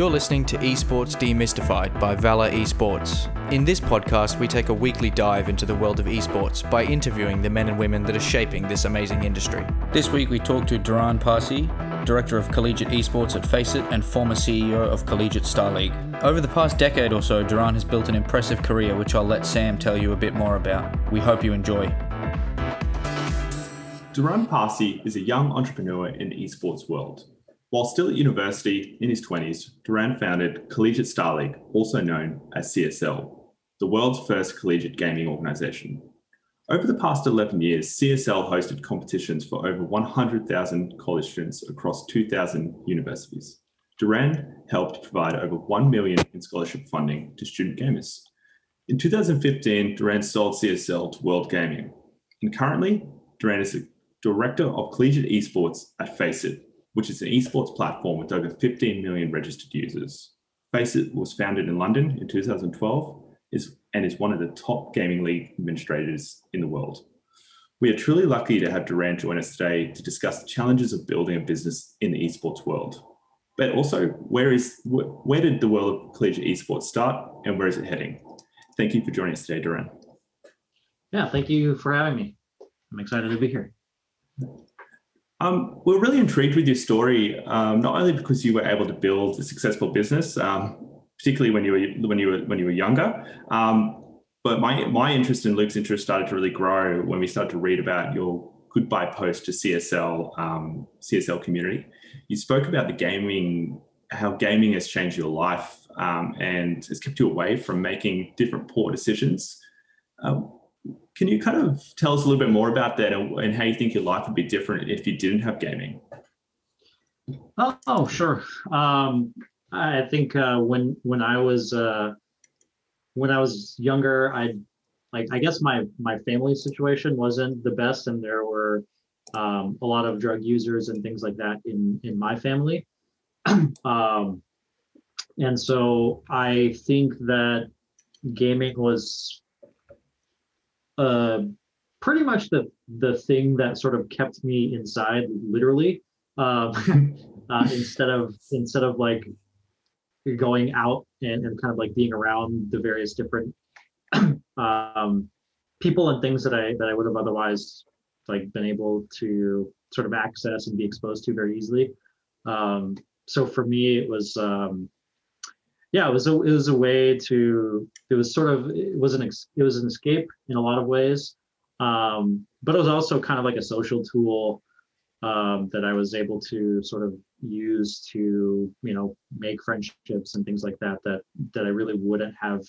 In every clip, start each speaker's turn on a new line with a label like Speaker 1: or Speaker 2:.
Speaker 1: You're listening to Esports Demystified by Valor Esports. In this podcast, we take a weekly dive into the world of esports by interviewing the men and women that are shaping this amazing industry. This week, we talk to Duran Parsi, Director of Collegiate Esports at Faceit and former CEO of Collegiate Star League. Over the past decade or so, Duran has built an impressive career, which I'll let Sam tell you a bit more about. We hope you enjoy.
Speaker 2: Duran Parsi is a young entrepreneur in the esports world. While still at university in his 20s, Duran founded Collegiate Star League, also known as CSL, the world's first collegiate gaming organization. Over the past 11 years, CSL hosted competitions for over 100,000 college students across 2,000 universities. Duran helped provide over 1 million in scholarship funding to student gamers. In 2015, Duran sold CSL to World Gaming. And currently, Duran is the director of collegiate esports at Faceit, which is an esports platform with over 15 million registered users. Faceit was founded in London in 2012 is, and is one of the top gaming league administrators in the world. We are truly lucky to have Duran join us today to discuss the challenges of building a business in the esports world. But also, where is where did the world of collegiate esports start, and where is it heading? Thank you for joining us today, Duran.
Speaker 3: Yeah, thank you for having me. I'm excited to be here.
Speaker 2: Um, we're really intrigued with your story, um, not only because you were able to build a successful business, um, particularly when you were when you were when you were younger, um, but my my interest and Luke's interest started to really grow when we started to read about your goodbye post to CSL um, CSL community. You spoke about the gaming, how gaming has changed your life um, and has kept you away from making different poor decisions. Um, can you kind of tell us a little bit more about that and, and how you think your life would be different if you didn't have gaming?
Speaker 3: Oh, oh sure. Um, I think uh, when when I was uh, when I was younger, I like I guess my my family situation wasn't the best, and there were um, a lot of drug users and things like that in in my family. um, and so I think that gaming was uh, pretty much the the thing that sort of kept me inside, literally, uh, uh, instead of instead of like going out and, and kind of like being around the various different um, people and things that I that I would have otherwise like been able to sort of access and be exposed to very easily. Um, so for me, it was um, yeah, it was a it was a way to it was sort of it was an it was an escape in a lot of ways, um, but it was also kind of like a social tool um, that I was able to sort of use to you know make friendships and things like that that that I really wouldn't have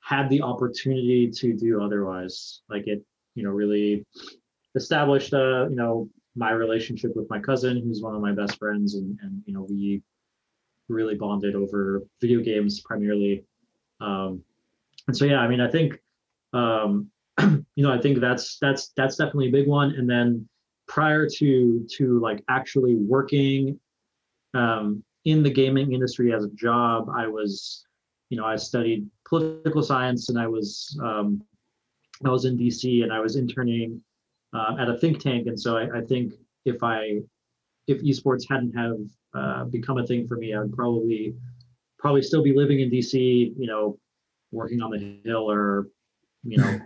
Speaker 3: had the opportunity to do otherwise. Like it, you know, really established uh, you know my relationship with my cousin, who's one of my best friends, and and you know we really bonded over video games primarily. Um, and so yeah, I mean, I think um, you know, I think that's that's that's definitely a big one. And then prior to to like actually working um, in the gaming industry as a job, I was, you know, I studied political science and I was um, I was in DC and I was interning uh, at a think tank. And so I, I think if I if esports hadn't have uh, become a thing for me, I'd probably probably still be living in DC, you know, working on the hill or you know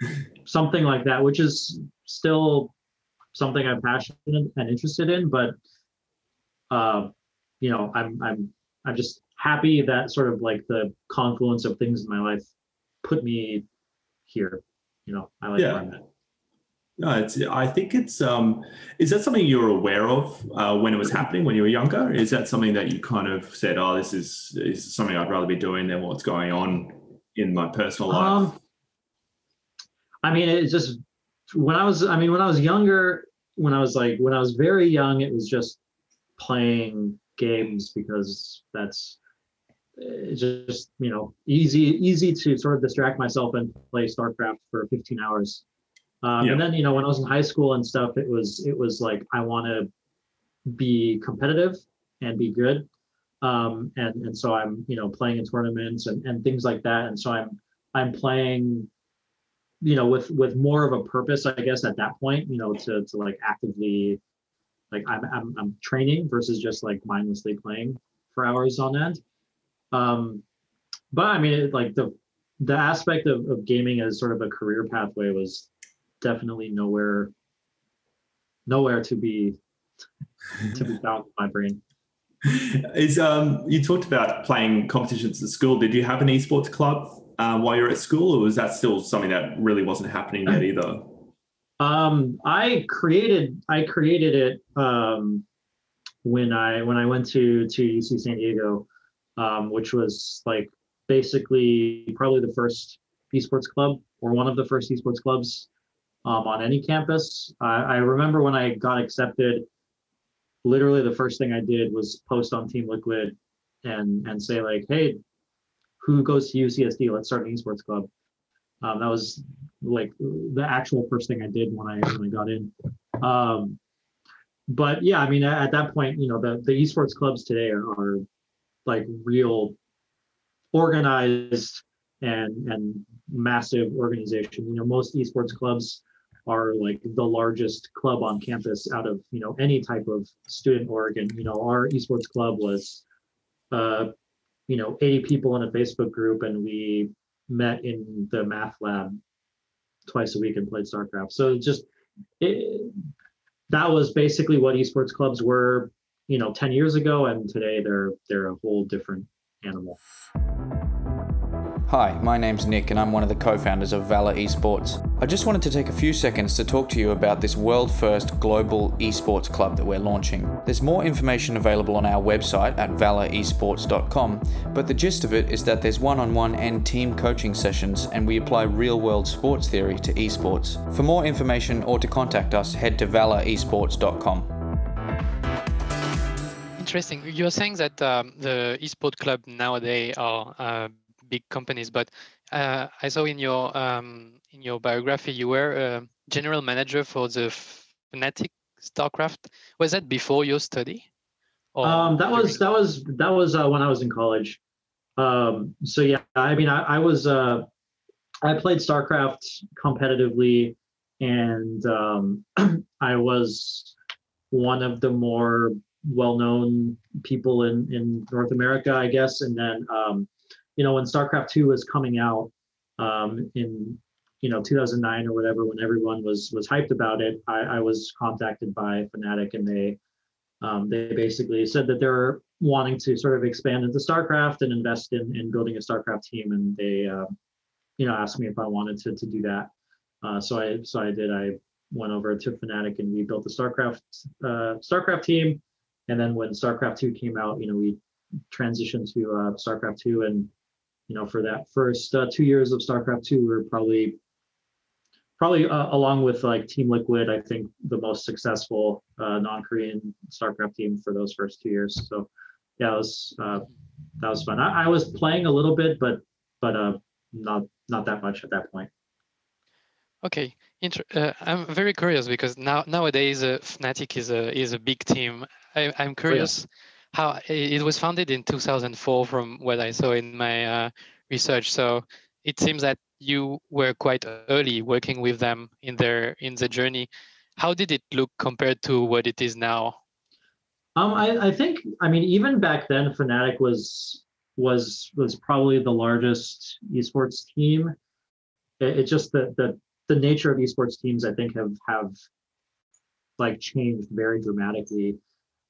Speaker 3: something like that, which is still something I'm passionate and interested in. But uh, you know, I'm I'm I'm just happy that sort of like the confluence of things in my life put me here. You know, I like
Speaker 2: yeah. No, it's. I think it's. Um, is that something you were aware of uh, when it was happening when you were younger? Is that something that you kind of said, "Oh, this is, is something I'd rather be doing than what's going on in my personal life"? Um,
Speaker 3: I mean, it's just when I was. I mean, when I was younger, when I was like when I was very young, it was just playing games because that's it's just you know easy easy to sort of distract myself and play StarCraft for 15 hours um, yeah. And then you know when I was in high school and stuff, it was it was like I want to be competitive and be good, um, and and so I'm you know playing in tournaments and, and things like that, and so I'm I'm playing, you know, with with more of a purpose, I guess at that point, you know, to to like actively, like I'm I'm I'm training versus just like mindlessly playing for hours on end. Um, but I mean, it, like the the aspect of, of gaming as sort of a career pathway was definitely nowhere nowhere to be to be found in my brain.
Speaker 2: Is um you talked about playing competitions at school. Did you have an esports club um, while you're at school, or was that still something that really wasn't happening yet either?
Speaker 3: Um, I created I created it um, when I when I went to to UC San Diego, um, which was like basically probably the first esports club or one of the first esports clubs um, on any campus. I, I remember when I got accepted, literally the first thing I did was post on Team Liquid and and say like, hey, who goes to UCSD? Let's start an esports club. Um, that was like the actual first thing I did when I when I got in. Um, but yeah, I mean, at, at that point, you know, the the esports clubs today are, are like real organized and and massive organization. You know, most esports clubs are like the largest club on campus out of you know any type of student org. You know, our esports club was, uh, you know, 80 people in a Facebook group, and we met in the math lab twice a week and played StarCraft. So just it, that was basically what esports clubs were, you know, 10 years ago, and today they're they're a whole different animal.
Speaker 1: Hi, my name's Nick and I'm one of the co founders of Valor Esports. I just wanted to take a few seconds to talk to you about this world first global esports club that we're launching. There's more information available on our website at valoresports.com, but the gist of it is that there's one on one and team coaching sessions and we apply real world sports theory to esports. For more information or to contact us, head to valoresports.com
Speaker 4: interesting. You're saying that um, the esports club nowadays are uh, big companies. But uh, I saw in your um, in your biography you were a general manager for the Fnatic StarCraft. Was that before your study?
Speaker 3: Um, that was that was that was uh, when I was in college. Um, so yeah, I mean, I, I was uh, I played StarCraft competitively, and um, I was one of the more well-known people in in North America, I guess. And then um, you know, when StarCraft 2 was coming out um, in, you know, 2009 or whatever, when everyone was was hyped about it, I, I was contacted by Fnatic and they um, they basically said that they're wanting to sort of expand into StarCraft and invest in, in building a StarCraft team. And they, uh, you know, asked me if I wanted to, to do that. Uh, so I, so I did, I went over to Fnatic and we built the StarCraft, uh, StarCraft team. And then when StarCraft 2 came out, you know, we transitioned to uh, StarCraft 2 and you know, for that first uh, two years of StarCraft 2, we are probably, probably uh, along with like Team Liquid, I think the most successful uh, non-Korean StarCraft team for those first two years. So yeah, it was, uh, that was fun. I, I, was playing a little bit, but, but uh, not, not that much at that point.
Speaker 4: Okay, Inter- uh, I'm very curious because now nowadays uh, Fnatic is a is a big team. I, am curious. Oh, yeah how it was founded in 2004 from what I saw in my uh, research. So it seems that you were quite early working with them in their in the journey. How did it look compared to what it is now?
Speaker 3: Um, I, I think I mean even back then, Fnatic was was was probably the largest esports team. It, it just the the the nature of esports teams I think have have like changed very dramatically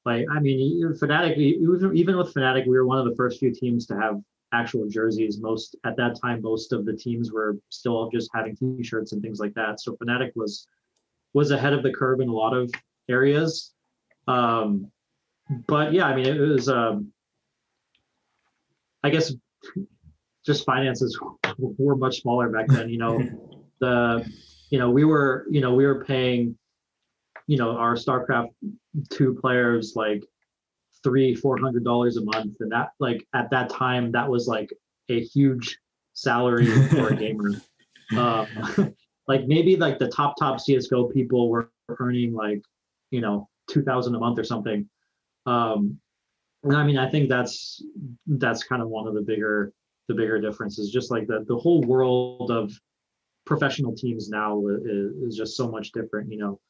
Speaker 3: like, I mean, Fnatic, even, even with Fnatic, we were one of the first few teams to have actual jerseys. Most at that time, most of the teams were still just having T-shirts and things like that. So Fnatic was was ahead of the curve in a lot of areas. Um, but yeah, I mean, it was. Um, I guess just finances were much smaller back then. You know, the you know we were you know we were paying you know our starcraft 2 players like three four hundred dollars a month and that like at that time that was like a huge salary for a gamer. Um, like maybe like the top top csgo people were earning like you know 2000 a month or something. Um and i mean i think that's that's kind of one of the bigger the bigger differences just like the the whole world of professional teams now is, is just so much different you know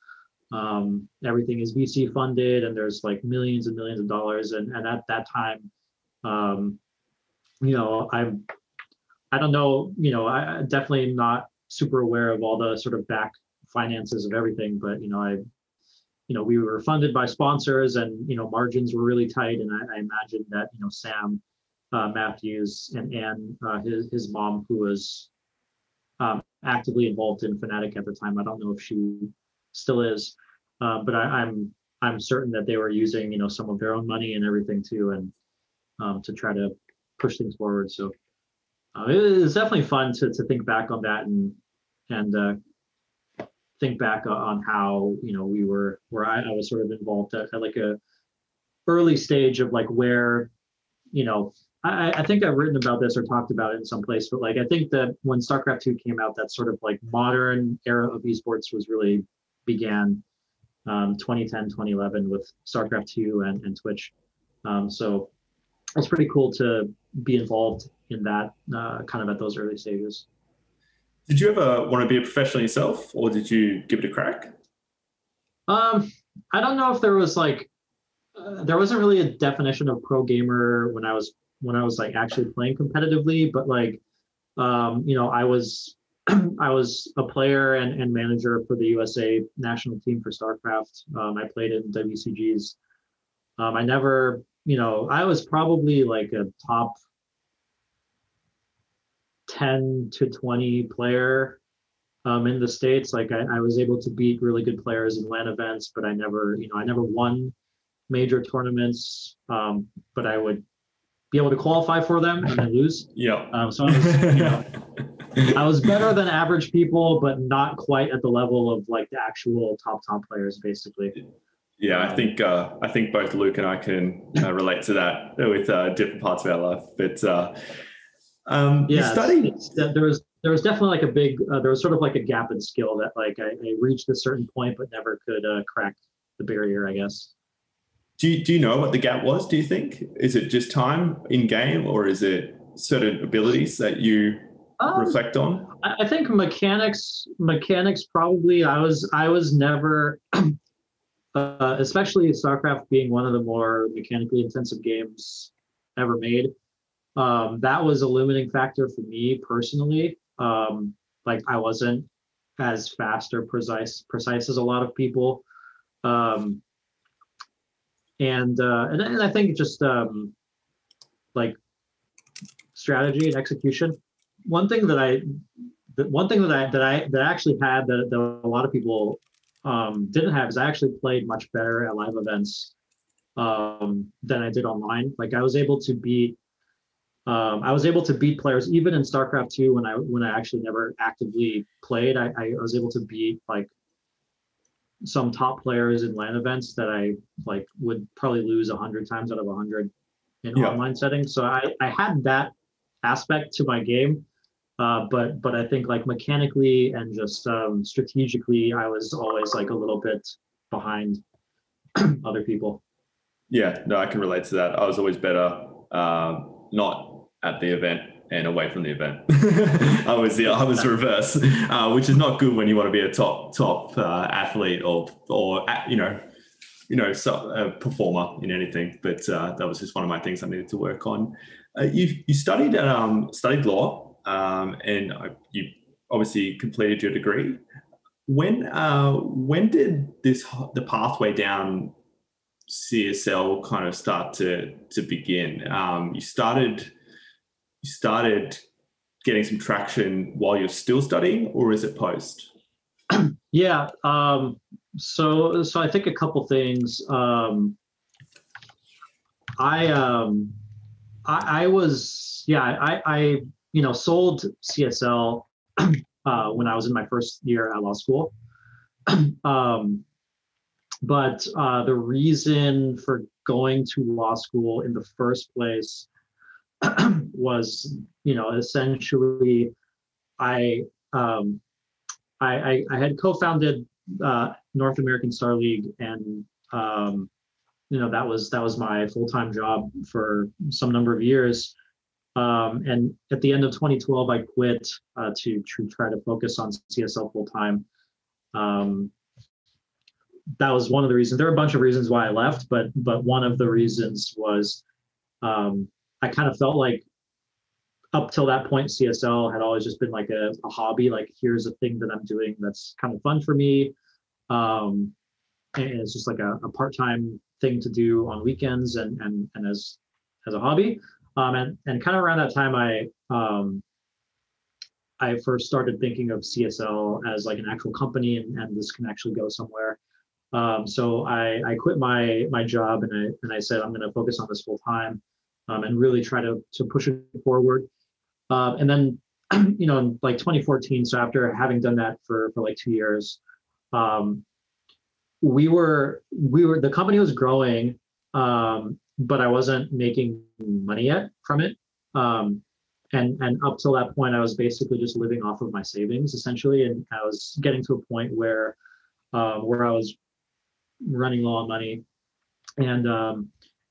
Speaker 3: um, everything is VC funded and there's like millions and millions of dollars. And, and at that time, Um, you know, I'm, I don't know, you know, I I definitely not super aware of all the sort of back finances of everything, but you know, I, you know, we were funded by sponsors and, you know, margins were really tight. And I, I imagine that, you know, Sam uh, Mathews and Anne, uh, his, his mom, who was um, actively involved in Fnatic at the time. I don't know if she still is, uh, but I, I'm I'm certain that they were using you know some of their own money and everything too, and um, to try to push things forward. So uh, it was definitely fun to to think back on that and and uh, think back on how you know we were where I, I was sort of involved at, at like a early stage of like where you know I, I think I've written about this or talked about it in some place, but like I think that when StarCraft 2 came out, that sort of like modern era of esports was really began um, 2010, 2011 with StarCraft 2 and, and Twitch. Um, so it's pretty cool to be involved in that uh, kind of at those early stages.
Speaker 2: Did you ever want to be a professional yourself, or did you give it a crack?
Speaker 3: Um, I don't know if there was like uh, there wasn't really a definition of pro gamer when I was when I was like actually playing competitively, but like um, you know, I was I was a player and, and manager for the USA national team for StarCraft. Um, I played in WCGs. Um, I never, you know, I was probably like a top 10 to 20 player um, in the States. Like I, I was able to beat really good players in LAN events, but I never, you know, I never won major tournaments. Um, but I would be able to qualify for them and then lose.
Speaker 2: Yeah.
Speaker 3: Um, so I was, you know, I was better than average people, but not quite at the level of like the actual top top players, basically.
Speaker 2: Yeah, I think uh, I think both Luke and I can uh, relate to that with uh, different parts of our life. But uh, um,
Speaker 3: yeah, it's, there was there was definitely like a big uh, there was sort of like a gap in skill that like I, I reached a certain point but never could uh, crack the barrier, I guess.
Speaker 2: Do you, do you know what the gap was? Do you think is it just time in game, or is it certain abilities that you um, reflect on?
Speaker 3: I think mechanics mechanics probably. I was I was never. Uh, especially StarCraft being one of the more mechanically intensive games ever made, um, that was a limiting factor for me personally. Um, like I wasn't as fast or precise precise as a lot of people. Um, and uh, and, and I think just um, like strategy and execution. One thing that I, the one thing that I that I that I actually had that, that a lot of people um, didn't have is I actually played much better at live events um, than I did online. Like I was able to beat. Um, I was able to beat players even in StarCraft 2 when I when I actually never actively played. I, I was able to beat like some top players in LAN events that I like would probably lose a hundred times out of a hundred in yeah. online settings. So I, I had that aspect to my game. Uh, but but I think like mechanically and just um, strategically, I was always like a little bit behind other people.
Speaker 2: Yeah, no, I can relate to that. I was always better, uh, not at the event and away from the event. I was the I was reverse, uh, which is not good when you want to be a top top uh, athlete or or you know you know so, a performer in anything. But uh, that was just one of my things I needed to work on. You you studied um, studied law um, and you obviously completed your degree. When uh, when did this the pathway down CSL kind of start to to begin? Um, you started you started getting some traction while you're still studying, or is it post?
Speaker 3: yeah. Um, so so I think a couple things. Um, I um, I, I was yeah I I you know sold CSL uh, when I was in my first year at law school. um, but uh, the reason for going to law school in the first place was you know essentially I um, I, I, I had co-founded uh, North American Star League and um, you know that was that was my full-time job for some number of years um, and at the end of 2012 I quit uh, to, to try to focus on CSL full-time um, that was one of the reasons there are a bunch of reasons why I left but but one of the reasons was um, I kind of felt like up till that point, CSL had always just been like a, a hobby. Like here's a thing that I'm doing that's kind of fun for me. Um, and it's just like a, a part-time thing to do on weekends and and and as as a hobby. Um, and and kind of around that time, I um, I first started thinking of CSL as like an actual company and, and this can actually go somewhere. Um, so I, I quit my my job and I and I said I'm going to focus on this full time um, and really try to to push it forward. Uh, and then you know in like 2014, so after having done that for for like two years, um, we were we were the company was growing, um, but I wasn't making money yet from it. Um, and and up till that point i was basically just living off of my savings essentially. And i was getting to a point where um, where i was running low on money. And um,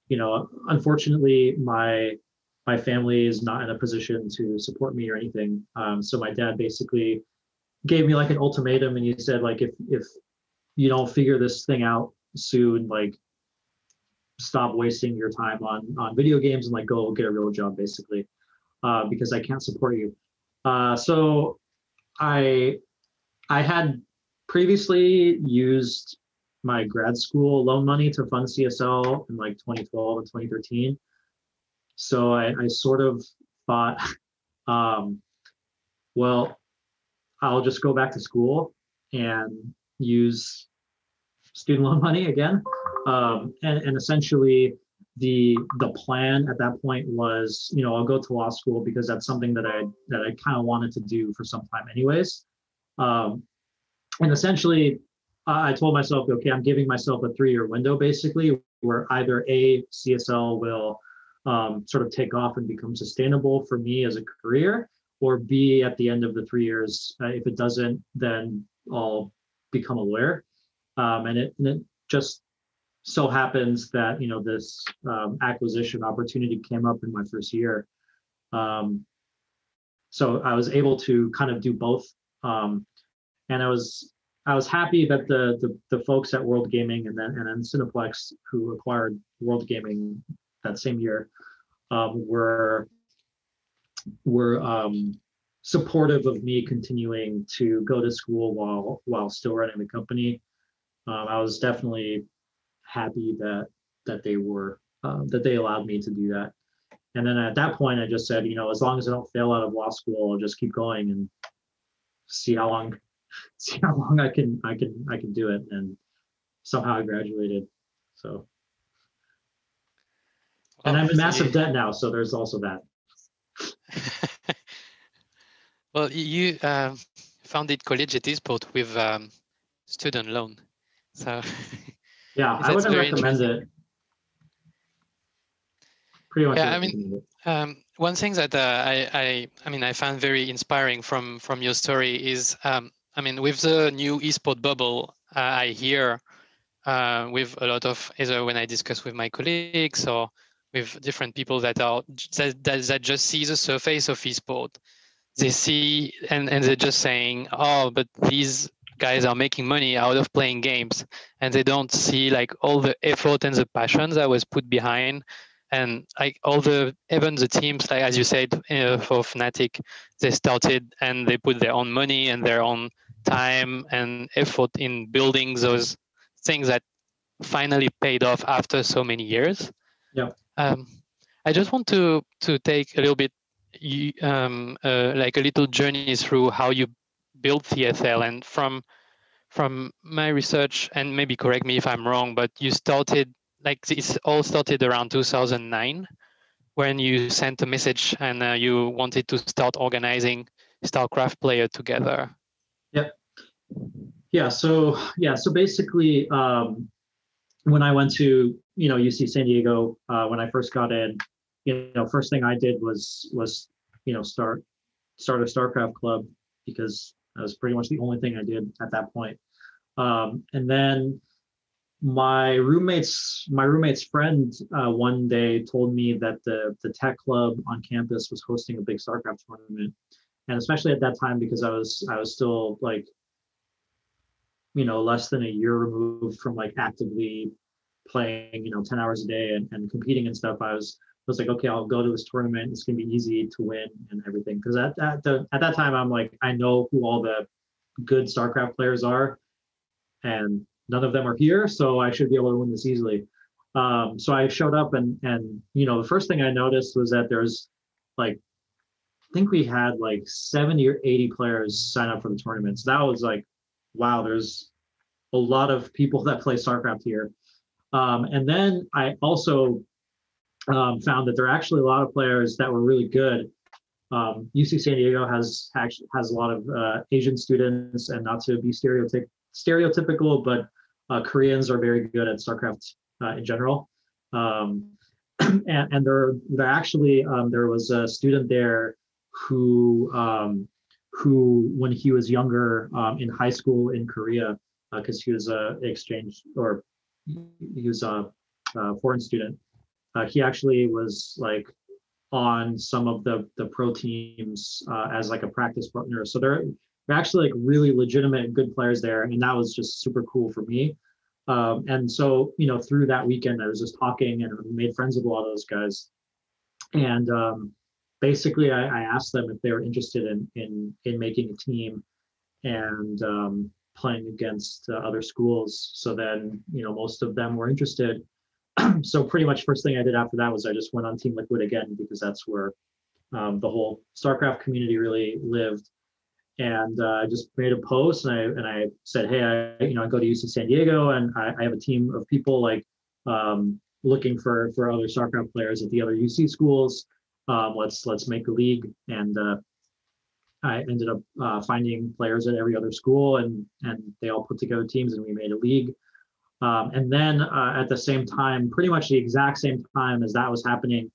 Speaker 3: you know unfortunately my my family is not in a position to support me or anything. Um, so my dad basically gave me like an ultimatum and he said like if if you don't figure this thing out soon like stop wasting your time on on video games and like go get a real job basically uh, because I can't support you. Uh, so I I had previously used my grad school loan money to fund CSL in like 2012 and 2013. So I, I sort of thought, um, well, I'll just go back to school and use student loan money again. Um, and, and essentially, the the plan at that point was you know i'll go to law school because that's something that i that i kind of wanted to do for some time anyways. Um, and essentially i told myself okay i'm giving myself a three year window basically where either a csl will um, sort of take off and become sustainable for me as a career or b at the end of the three years uh, if it doesn't then i'll become a lawyer. Um, and, it, and it just so happens that you know this um, acquisition opportunity came up in my first year. Um, so i was able to kind of do both. Um, and i was i was happy that the, the the folks at world gaming and then and then cineplex who acquired world gaming that same year um, were were um, supportive of me continuing to go to school while while still running the company. Um, i was definitely happy that that they were uh, that they allowed me to do that. And then at that point, I just said, you know, as long as I don't fail out of law school, I'll just keep going and see how long see how long I can I can I can do it. And somehow I graduated. So and I'm in massive debt now, so there's also that.
Speaker 4: well, you uh, founded Collegiate Esport with um, student loan, so
Speaker 3: Yeah, I wouldn't recommend it.
Speaker 4: Pretty much. Yeah, I mean, um, one thing that uh, I, I, I mean, I found very inspiring from from your story is, um, I mean, with the new esport bubble, uh, I hear uh, with a lot of either when I discuss with my colleagues or with different people that are that, that, that just see the surface of esport they see and, and they're just saying oh but these guys are making money out of playing games and they don't see like all the effort and the passion that was put behind and like all the even the teams like as you said uh, for Fnatic they started and they put their own money and their own time and effort in building those things that finally paid off after so many years.
Speaker 3: Yeah.
Speaker 4: Um, i just want to to take a little bit um, uh, like a little journey through how you build CSL and from from my research and maybe correct me if I'm wrong, but you started like this all started around 2009 when you sent a message and uh, you wanted to start organizing StarCraft player together.
Speaker 3: Yep. Yeah. So yeah. So basically, um, when I went to you know UC San Diego uh, when I first got in, you know, first thing I did was was you know start start a StarCraft club because that was pretty much the only thing I did at that point. Um, and then my roommate's my roommate's friend uh, one day told me that the the tech club on campus was hosting a big StarCraft tournament, and especially at that time because I was I was still like, you know, less than a year removed from like actively playing, you know, ten hours a day and, and competing and stuff. I was was like, okay, I'll go to this tournament. It's gonna be easy to win and everything. Because at at the at that time, I'm like, I know who all the good StarCraft players are, and none of them are here, so I should be able to win this easily. Um, so I showed up and and you know the first thing I noticed was that there's like I think we had like 70 or 80 players sign up for the tournament. So that was like, wow, there's a lot of people that play StarCraft here. Um, and then I also um, found that there are actually a lot of players that were really good. Um, UC San Diego has actually has a lot of uh, Asian students, and not to be stereotyp- stereotypical, but uh, Koreans are very good at StarCraft uh, in general. Um, and, and there, there actually um, there was a student there who um, who when he was younger um, in high school in Korea because uh, he was a exchange or he was a, a foreign student. Uh, he actually was like on some of the the pro teams uh, as like a practice partner. So they're they're actually like really legitimate good players there, and that was just super cool for me. Um, and so you know through that weekend, I was just talking and made friends with a lot of those guys. And um, basically, I, I, asked them if they were interested in in in making a team and um, playing against uh, other schools. So then you know most of them were interested so pretty much first thing I did after that was I just went on Team Liquid again because that's where um, the whole StarCraft community really lived. And uh, I just made a post and I and I said, hey, I you know I go to UC San Diego and I, I have a team of people like um, looking for for other StarCraft players at the other UC schools. Um, let's let's make a league. And uh, I ended up uh, finding players at every other school and and they all put together teams and we made a league. Um, and then uh, at the same time, pretty much the exact same time as that was happening,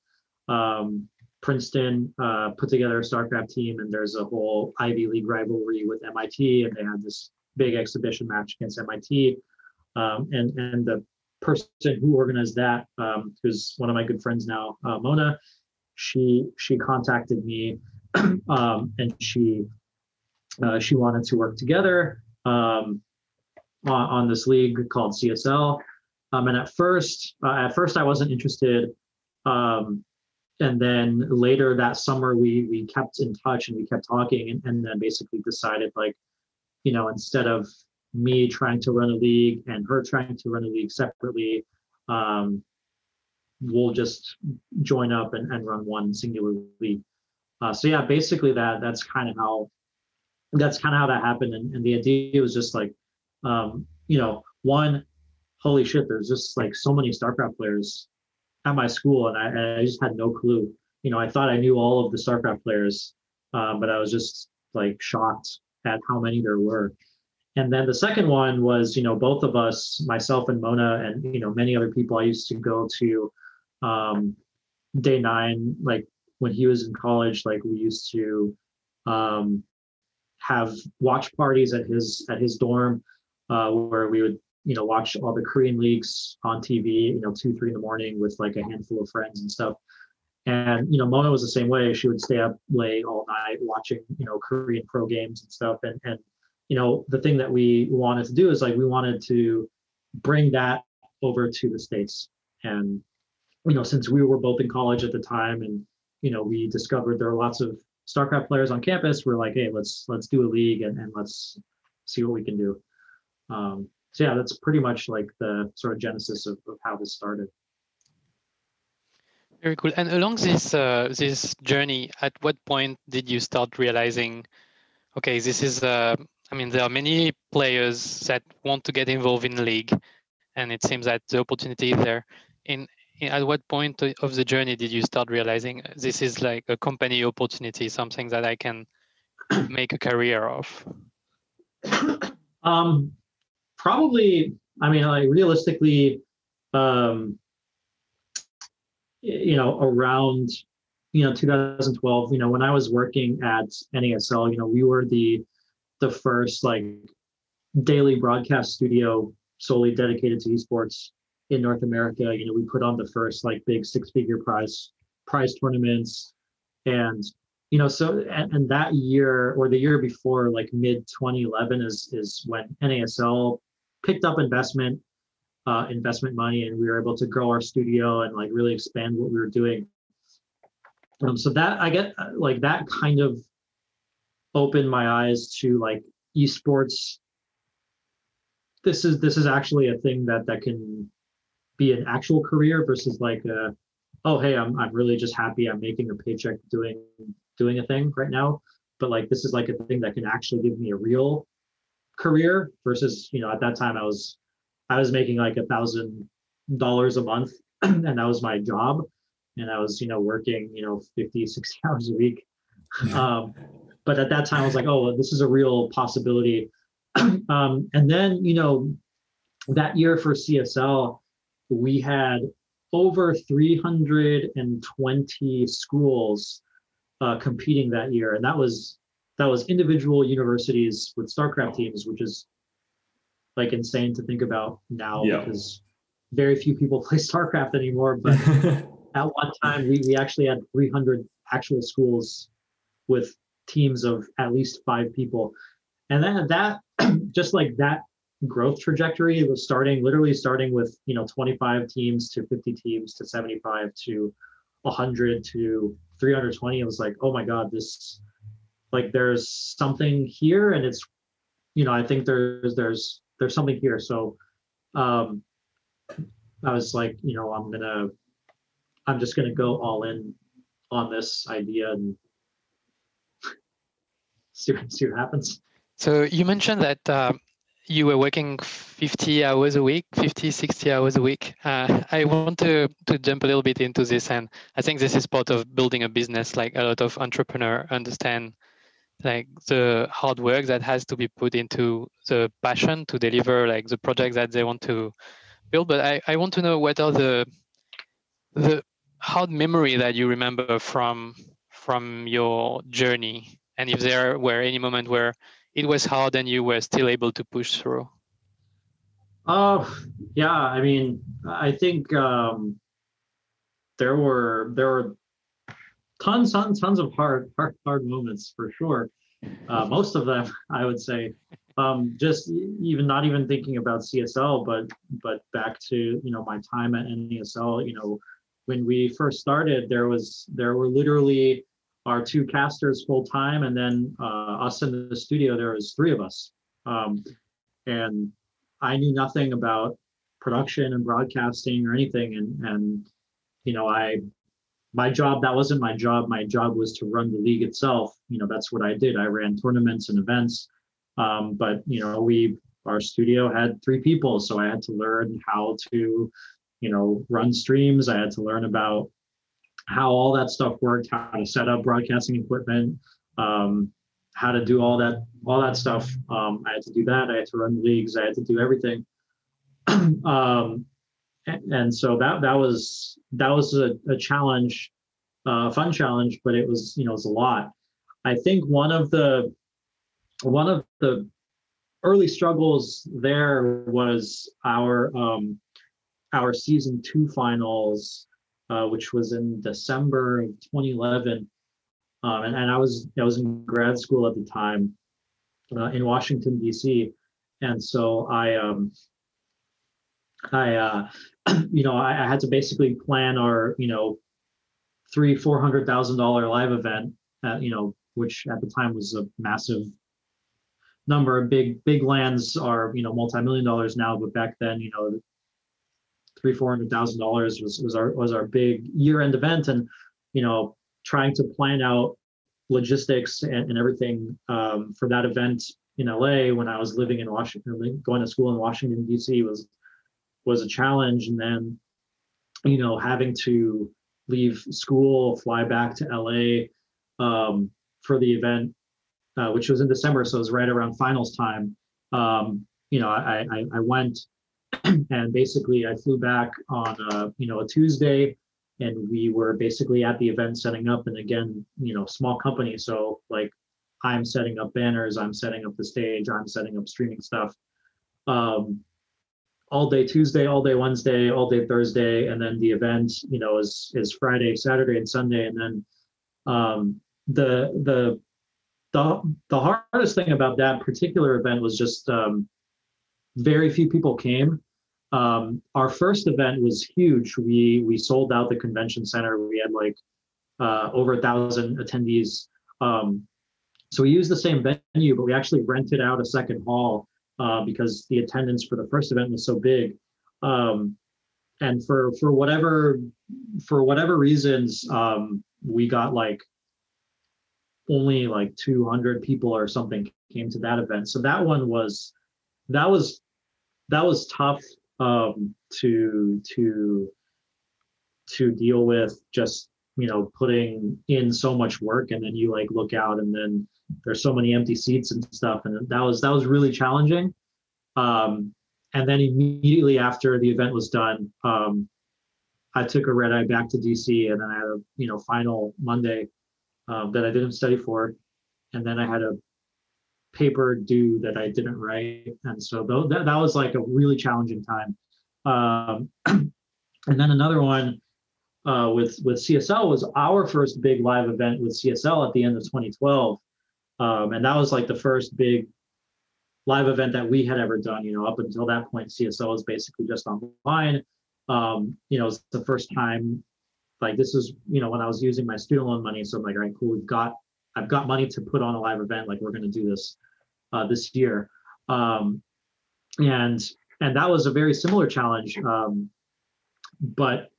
Speaker 3: um, Princeton uh, put together a StarCraft team, and there's a whole Ivy League rivalry with MIT, and they had this big exhibition match against MIT. Um, and and the person who organized that, um, who's one of my good friends now, uh, Mona, she she contacted me, um, and she uh, she wanted to work together. Um, on, on this league called CSL. Um, and at first, uh, at first I wasn't interested. Um, and then later that summer, we we kept in touch and we kept talking, and, and then basically decided like, you know, instead of me trying to run a league and her trying to run a league separately, um, we'll just join up and, and run one singular league. Uh, so yeah, basically that that's kind of how that's kind of how that happened, and, and the idea was just like um, you know, one, holy shit, there's just like so many StarCraft players at my school, and I, I just had no clue. You know, I thought I knew all of the StarCraft players, um, but I was just like shocked at how many there were. And then the second one was, you know, both of us, myself and Mona, and you know, many other people. I used to go to um, Day9, like when he was in college. Like we used to um, have watch parties at his at his dorm uh, where we would you know watch all the Korean leagues on TV, you know, two three in the morning with like a handful of friends and stuff. And you know, Mona was the same way. She would stay up late all night watching you know Korean pro games and stuff. And and you know, the thing that we wanted to do is like we wanted to bring that over to the states. And you know, since we were both in college at the time, and you know, we discovered there are lots of StarCraft players on campus. We're like, hey, let's let's do a league and, and let's see what we can do. Um, so yeah, that's pretty much like the sort of genesis of, of how this started.
Speaker 4: Very cool. And along this uh, this journey, at what point did you start realizing, okay, this is, uh, I mean, there are many players that want to get involved in the league, and it seems that the opportunity is there. In, in at what point of the journey did you start realizing this is like a company opportunity, something that I can make a career of?
Speaker 3: Um, probably, I mean, like realistically, um, you know, around, you know, 2012, you know, when I was working at NASL, you know, we were the, the first like daily broadcast studio solely dedicated to esports in North America. You know, we put on the first like big six figure prize prize tournaments and you know so and, and, that year or the year before like mid 2011 is is when nasl picked up investment uh, investment money and we were able to grow our studio and like really expand what we were doing Um, so that I get like that kind of opened my eyes to like esports. This is this is actually a thing that that can be an actual career versus like a, oh hey I'm I'm really just happy I'm making a paycheck doing doing a thing right now but like this is like a thing that can actually give me a real career versus you know at that time I was I was making like a thousand dollars a month and that was my job. And I was you know working you know 50 60 hours a week. Um, but at that time I was like oh this is a real possibility. Um, and then you know that year for CSL we had over 320 schools uh, competing that year, and that was that was individual universities with StarCraft teams, which is like insane to think about now yeah. because very few people play StarCraft anymore. But at one time, we, we actually had 300 actual schools with teams of at least five people, and then that just like that growth trajectory. Was starting literally starting with you know 25 teams to 50 teams to 75 to 100 to 320. It was like, oh my god, this like there's something here, and it's you know I think there's there's there's something here. So um, I was like, you know, I'm gonna I'm just gonna go all in on this idea and see, see what happens.
Speaker 4: So you mentioned that um, you were working 50 hours a week 50 60 hours a week uh, i want to to jump a little bit into this and i think this is part of building a business like a lot of entrepreneur understand like the hard work that has to be put into the passion to deliver like the project that they want to build but i, I want to know what are the the hard memory that you remember from from your journey and if there were any moment where it was hard and you were still able to push through?
Speaker 3: Oh, yeah. I mean, I think um, there were there were tons, tons, tons of hard, hard, hard moments for sure. Uh, most of them, I would say, um, just even not even thinking about CSL, but but back to you know my time at NASL. You know, when we first started, there was there were literally our two casters full time, and then uh, us in the studio. There was three of us, um, and I knew nothing about production and broadcasting or anything. And and you know, I my job that wasn't my job. My job was to run the league itself. You know, that's what I did. I ran tournaments and events. Um, but you know, we our studio had three people, so I had to learn how to, you know, run streams. I had to learn about how all that stuff worked, how to set up broadcasting equipment, um, how to do all that all that stuff. Um, I had to do that. I had to run leagues. I had to do everything. um, and, so that that was that was a, a challenge, uh, fun challenge, but it was you know it was a lot. I think one of the one of the early struggles there was our um, our season two finals uh, which was in December of 2011. Um, and, and, I was I was in grad school at the time uh, in Washington D.C. And so I um, I uh, you know I, I, had to basically plan our you know three four hundred thousand dollar live event at, you know which at the time was a massive number. Big big LANs are you know multi million dollars now, but back then you know three four hundred thousand dollars was was our was our big year end event, and you know trying to plan out logistics and, and everything um, for that event in LA when I was living in Washington, going to school in Washington D.C. was was a challenge, and then you know having to leave school, fly back to LA um, for the event, uh, which was in December, so it was right around finals time. Um, you know, I, I, I went and basically I flew back on a, you know a Tuesday, and we were basically at the event setting up. And again, you know, small company, so like I'm setting up banners, I'm setting up the stage, I'm setting up streaming stuff. Um, all day Tuesday, all day Wednesday, all day Thursday, and then the event, you know, is is Friday, Saturday, and Sunday, and then um, the the the the hardest thing about that particular event was just um, very few people came. Um, our first event was huge. We we sold out the convention center. We had like uh, over a thousand attendees. Um, so we used the same venue, but we actually rented out a second hall uh, because the attendance for the first event was so big. Um, and for for whatever for whatever reasons, um, we got like only like 200 people or something came to that event. So that one was that was that was tough um, to to to deal with just you know putting in so much work and then you like look out and then there's so many empty seats and stuff and that was that was really challenging. Um, and then immediately after the event was done um, i took a red eye back to dc and then i had a you know final monday um, that i didn't study for and then i had a paper due that i didn't write and so th- that, that was like a really challenging time. Um, and then another one uh, with with CSL was our first big live event with CSL at the end of 2012, um, and that was like the first big live event that we had ever done. You know, up until that point, CSL was basically just online. Um, you know, it's the first time. Like this is, you know, when I was using my student loan money, so I'm like, all right, cool, we've got, I've got money to put on a live event. Like we're going to do this uh, this year, um, and and that was a very similar challenge. Um, but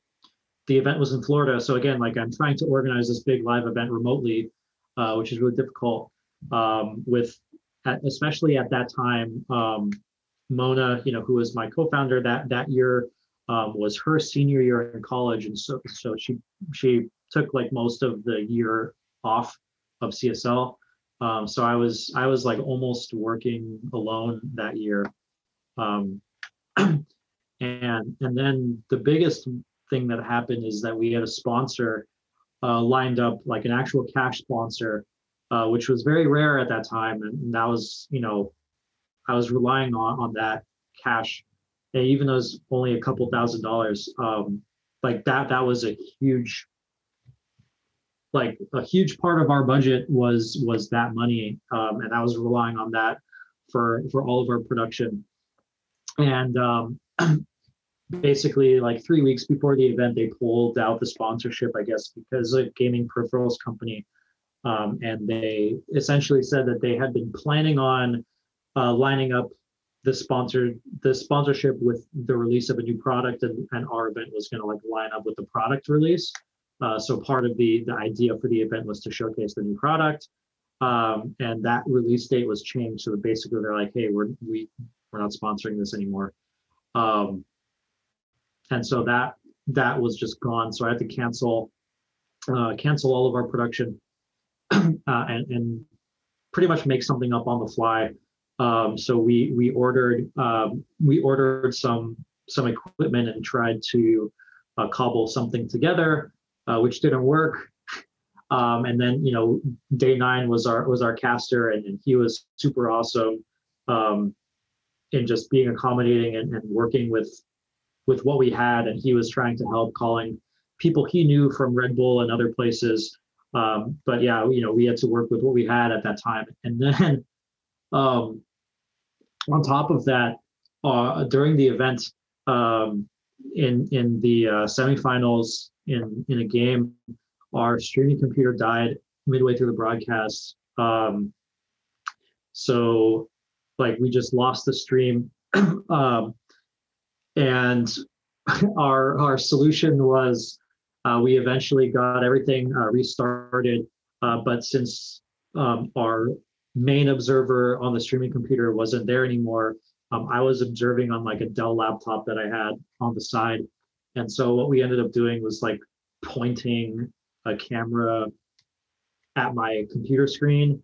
Speaker 3: the event was in Florida. So again, like I'm trying to organize this big live event remotely, uh, which is really difficult. Um, with at, especially at that time, um, Mona, you know, who was my co-founder that that year, um, was her senior year in college, and so so she she took like most of the year off of CSL. Um, so I was I was like almost working alone that year. Um, and and then the biggest thing that happened is that we had a sponsor uh, lined up, like an actual cash sponsor, uh, which was very rare at that time. And that was, you know, I was relying on on that cash, and even though it's only a couple thousand dollars, um, like that that was a huge, like a huge part of our budget was was that money, um, and I was relying on that for for all of our production, and um, basically like three weeks before the event they pulled out the sponsorship i guess because a gaming peripherals company um, and they essentially said that they had been planning on uh, lining up the sponsor the sponsorship with the release of a new product and, and our event was going to like line up with the product release. Uh, so part of the the idea for the event was to showcase the new product um, and that release date was changed. So basically they're like hey we're we, we're not sponsoring this anymore. Um, and so that that was just gone. So I had to cancel uh, cancel all of our production uh, and, and pretty much make something up on the fly. Um, so we we ordered um, we ordered some some equipment and tried to uh, cobble something together, uh, which didn't work. Um, and then you know Day9 was our was our caster and, and he was super awesome um, in just being accommodating and, and working with with what we had, and he was trying to help calling people he knew from Red Bull and other places. Um, but yeah, you know, we had to work with what we had at that time, and then um, on top of that, uh, during the event um, in in the uh, semifinals in in a game, our streaming computer died midway through the broadcast. Um, so, like, we just lost the stream. um, and our our solution was uh, we eventually got everything uh, restarted. Uh, but since um, our main observer on the streaming computer wasn't there anymore, um, I was observing on like a Dell laptop that I had on the side. And so what we ended up doing was like pointing a camera at my computer screen.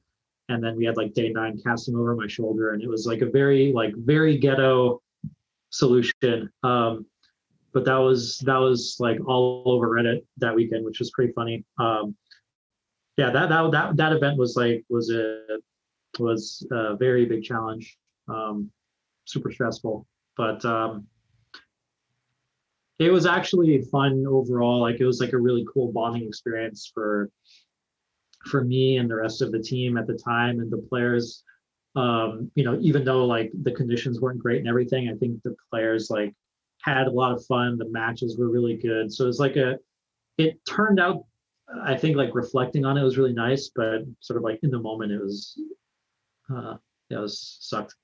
Speaker 3: And then we had like Day9 casting over my shoulder. And it was like a very, like very ghetto solution. Um, but that was that was like all over Reddit that weekend, which was pretty funny. Um, yeah, that that that that event was like was a was a very big challenge, um, super stressful, but um, it was actually fun overall. Like it was like a really cool bonding experience for for me and the rest of the team at the time and the players um, you know, even though like the conditions weren't great and everything, I think the players like had a lot of fun. The matches were really good. So it's like a, it turned out I think like reflecting on it was really nice, but sort of like in the moment it was, uh, it was sucked.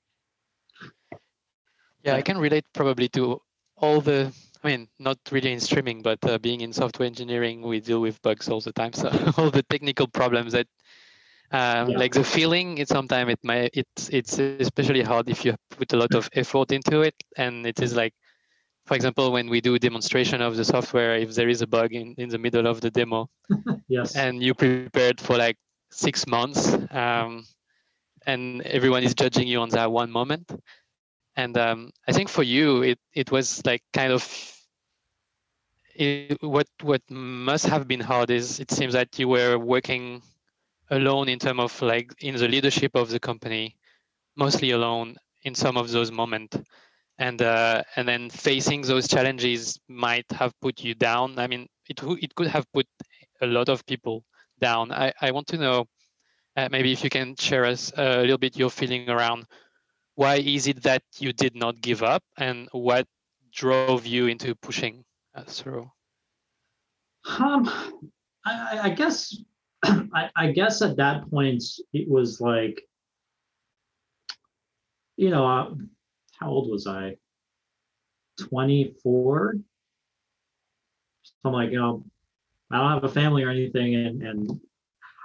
Speaker 4: Yeah, I can relate probably to all the. I mean, not really in streaming, but uh, being in software engineering, we deal with bugs all the time. So all the technical problems that, um,
Speaker 3: Yeah.
Speaker 4: like the feeling, it's sometimes it might it's it's especially hard if you put a lot of effort into it, and it is like, for example, when we do demonstration of the software, if there is a bug in in the middle of the demo,
Speaker 3: Yes.
Speaker 4: and you prepared for like six months um, and everyone is judging you on that one moment and um, i think for you it, it was like kind of it, what what must have been hard is it seems that you were working alone in terms of like in the leadership of the company mostly alone in some of those moments and uh, and then facing those challenges might have put you down i mean it, it could have put a lot of people down. I, I want to know uh, maybe if you can share us a little bit your feeling around why is it that you did not give up and what drove you into pushing uh, through?
Speaker 3: Um, I, I- I guess, I, I guess at that point it was like, you know, uh, how old was I? Twenty-four. So I'm like, you know, I don't have a family or anything, and and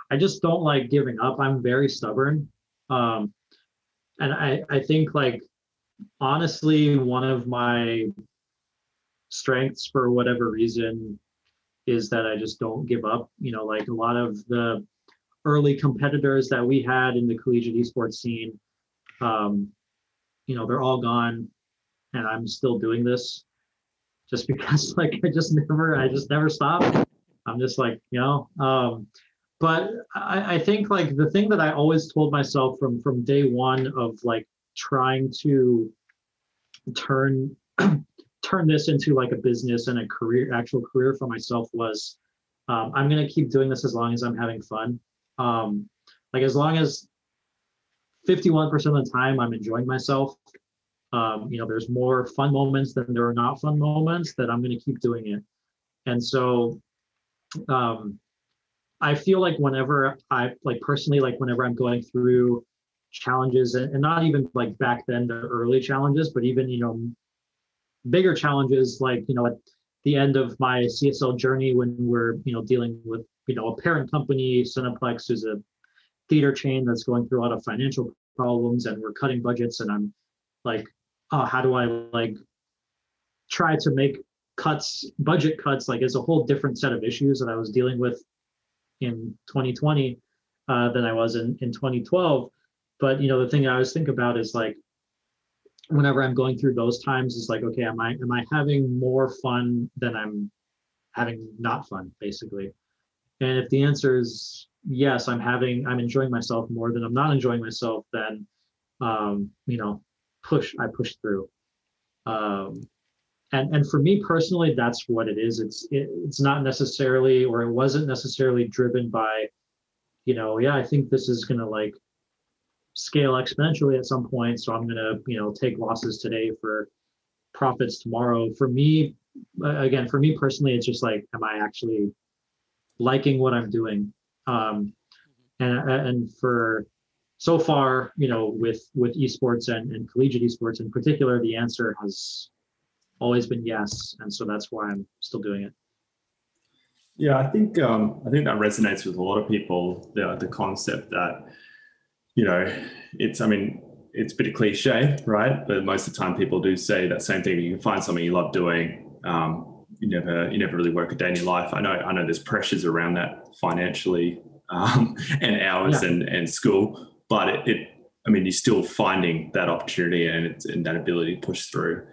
Speaker 3: I just don't like giving up. I'm very stubborn, um, and I I think like honestly one of my strengths for whatever reason is that I just don't give up. You know, like a lot of the early competitors that we had in the collegiate esports scene, um, you know, they're all gone, and I'm still doing this just because, like, I just never, I just never stop. I'm just like, you know, um, but I, I think like the thing that I always told myself from from day one of like trying to turn turn this into like a business and a career actual career for myself was um, i'm going to keep doing this as long as i'm having fun. Um, like as long as 51% of the time i'm enjoying myself um, you know there's more fun moments than there are not fun moments that i'm going to keep doing it. And so um, i feel like whenever i like personally like whenever i'm going through challenges and, and not even like back then the early challenges but even you know bigger challenges like you know at the end of my csl journey when we're you know dealing with you know a parent company cineplex who's a theater chain that's going through a lot of financial problems and we're cutting budgets and i'm like oh how do i like try to make cuts budget cuts? Like it's a whole different set of issues that i was dealing with in 2020 uh, than i was in in 2012 but you know the thing i always think about is like whenever i'm going through those times is like okay am i am i having more fun than i'm having not fun basically? And if the answer is yes i'm having i'm enjoying myself more than i'm not enjoying myself then um you know push i push through. Um and and for me personally that's what it is. It's it, it's not necessarily or it wasn't necessarily driven by you know yeah i think this is to like scale exponentially at some point. So i'm going to you know take losses today for profits tomorrow. For me again for me personally it's just like am i actually liking what i'm doing? Um and and for so far you know with with esports and, and collegiate esports in particular the answer has always been yes. And so that's why i'm still doing it.
Speaker 2: Yeah, I think um, I think that resonates with a lot of people. The the concept that you know, it's I mean, it's a bit of cliche, right? But most of the time, people do say that same thing. You can find something you love doing. Um, you never you never really work a day in your life. I know I know there's pressures around that financially um, and hours
Speaker 3: Yeah.
Speaker 2: and and school, but it, it I mean, you're still finding that opportunity and it's and that ability to push through.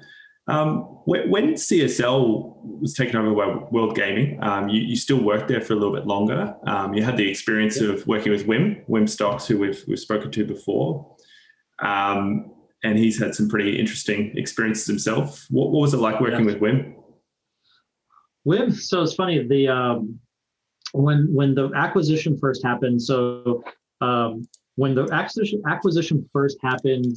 Speaker 2: Um, when, CSL was taken over by World Gaming, um, you, you still worked there for a little bit longer. Um, you had the experience of working with Wim, Wim Stocks, who we've, we've spoken to before. Um, and he's had some pretty interesting experiences himself. What, what was it like working
Speaker 3: Yeah.
Speaker 2: with Wim?
Speaker 3: Wim, so it's funny the um, when when the acquisition first happened. So um, when the acquisition acquisition first happened,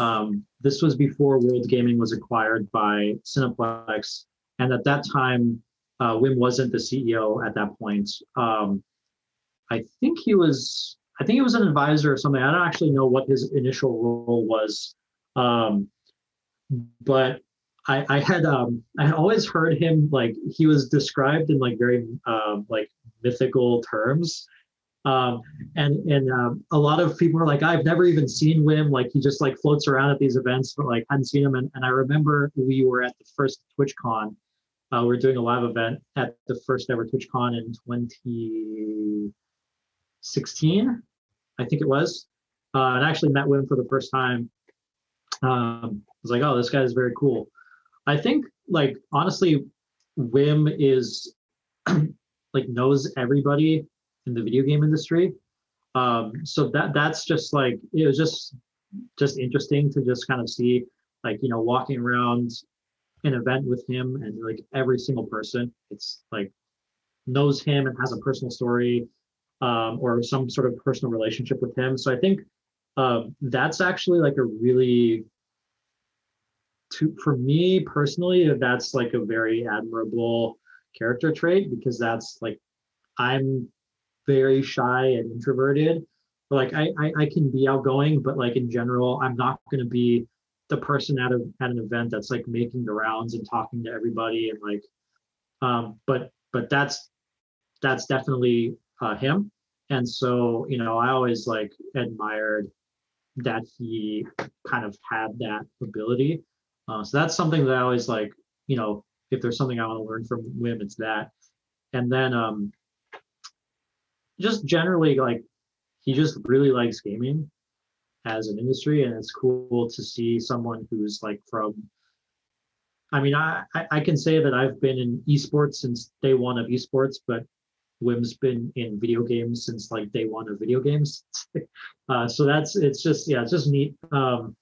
Speaker 3: um, this was before World Gaming was acquired by Cineplex, and at that time, uh, Wim wasn't the CEO at that point. Um, I think he was. I think he was an advisor or something. I don't actually know what his initial role was, um, but I, I had um, I had always heard him like he was described in like very um, like mythical terms, um, and and um, a lot of people are like I've never even seen Wim. Like he just like floats around at these events but like hadn't seen him. And, and I remember we were at the first TwitchCon. Uh, we are doing a live event at the first ever TwitchCon in 2016 I think it was. Uh, and I actually met Wim for the first time. Um, I was like oh this guy is very cool. I think like honestly, Wim is like knows everybody in the video game industry. Um, so that that's just like it was just just interesting to just kind of see like you know walking around an event with him and like every single person it's like knows him and has a personal story um, or some sort of personal relationship with him so i think um, that's actually like a really to for me personally, that's like a very admirable character trait because that's like I'm very shy and introverted. Like I, I, I can be outgoing, but like in general, I'm not gonna be the person at a at an event that's like making the rounds and talking to everybody and like um but but that's that's definitely uh, him and so you know i always like admired that he kind of had that ability uh, so that's something that I always like, you know, if there's something I want to learn from Wim, it's that. And then um, just generally, like, he just really likes gaming as an industry, and it's cool to see someone who's like from. I mean, I I can say that I've been in esports since day one of esports, but Wim's been in video games since like day one of video games. uh, so that's it's just yeah, it's just neat. Um,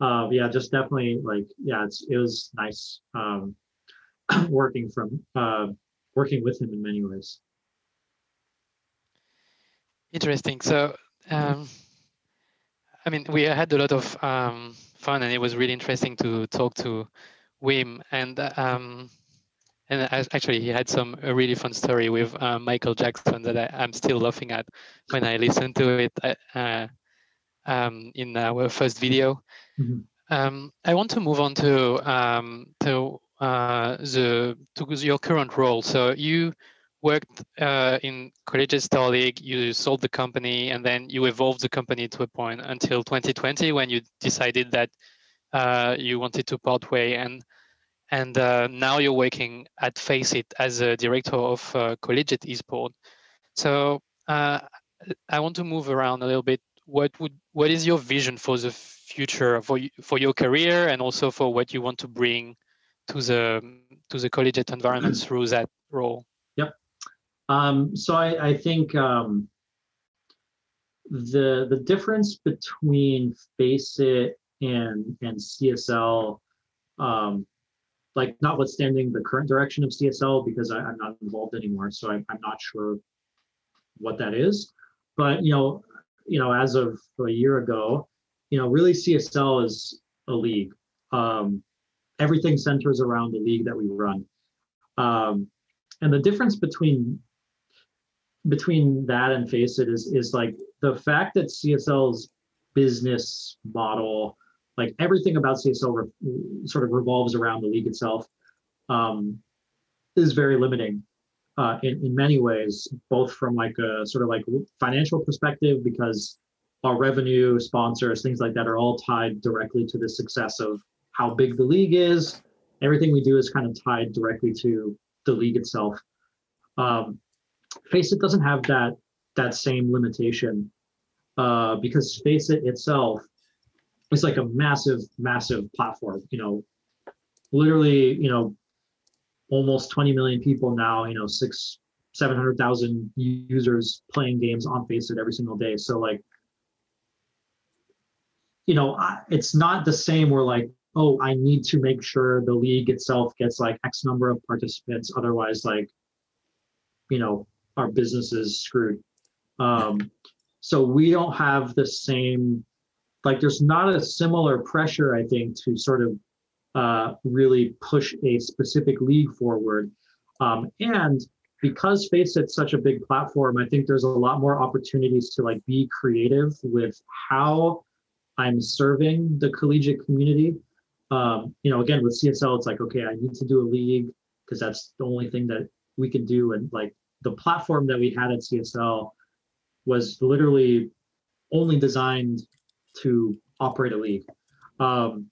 Speaker 3: uh, yeah, just definitely like yeah, it's it was nice um, working from uh, working with him in many ways.
Speaker 4: Interesting. So, um, I mean, we had a lot of um, fun, and it was really interesting to talk to Wim. And um, and actually, he had some a really fun story with uh, Michael Jackson that I, am still laughing at when I listen to it. Uh, um, in our first video. Mm-hmm. Um, I want to move on to um, to uh, the to your current role. So you worked uh, in Collegiate Star League, you sold the company, and then you evolved the company to a point until 2020 when you decided that uh, you wanted to part way, and and uh, now you're working at FACEIT as a director of uh, Collegiate Esport. So uh, I want to move around a little bit. What would what is your vision for the future for for your career and also for what you want to bring to the to the collegiate environment through that role
Speaker 3: um, so i i think um, the the difference between FACEIT and and csl um, like notwithstanding the current direction of csl because I, am not involved anymore so I, i'm not sure what that is but you know you know, as of a year ago, you know, really CSL is a league. Um, everything centers around the league that we run. Um, and the difference between between that and FACEIT is is like the fact that CSL's business model, like everything about CSL re- sort of revolves around the league itself, um, is very limiting uh, in, in many ways, both from like a sort of like financial perspective, because our revenue, sponsors, things like that are all tied directly to the success of how big the league is. Everything we do is kind of tied directly to the league itself. Um, FACEIT doesn't have that that same limitation uh, because FACEIT itself is like a massive, massive platform. You know, literally, you know, almost 20 million people now, you know, six, 700,000 users playing games on FACEIT every single day. So like, you know, it's not the same where like, oh, I need to make sure the league itself gets like X number of participants. Otherwise, like, you know, our business is screwed. Um, so we don't have the same, like, there's not a similar pressure, I think, to sort of uh, really push a specific league forward Um, and because Faceit's such a big platform, I think there's a lot more opportunities to like be creative with how I'm serving the collegiate community. Um, you know, again with CSL, it's like okay, I need to do a league because that's the only thing that we can do. And like the platform that we had at CSL was literally only designed to operate a league. Um,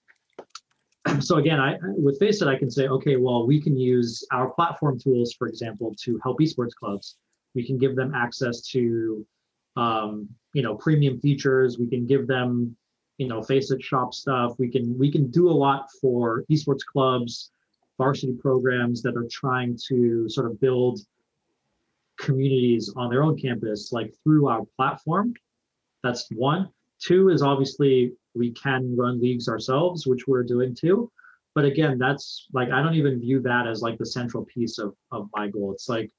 Speaker 3: so again, I with Faceit, I can say, okay, well, we can use our platform tools, for example, to help esports clubs. We can give them access to, um, you know, premium features. We can give them, you know, Faceit shop stuff. We can we can do a lot for esports clubs, varsity programs that are trying to sort of build communities on their own campus, like through our platform. That's one. Two is obviously we can run leagues ourselves, which we're doing too. But again, that's like I don't even view that as like the central piece of of my goal. It's like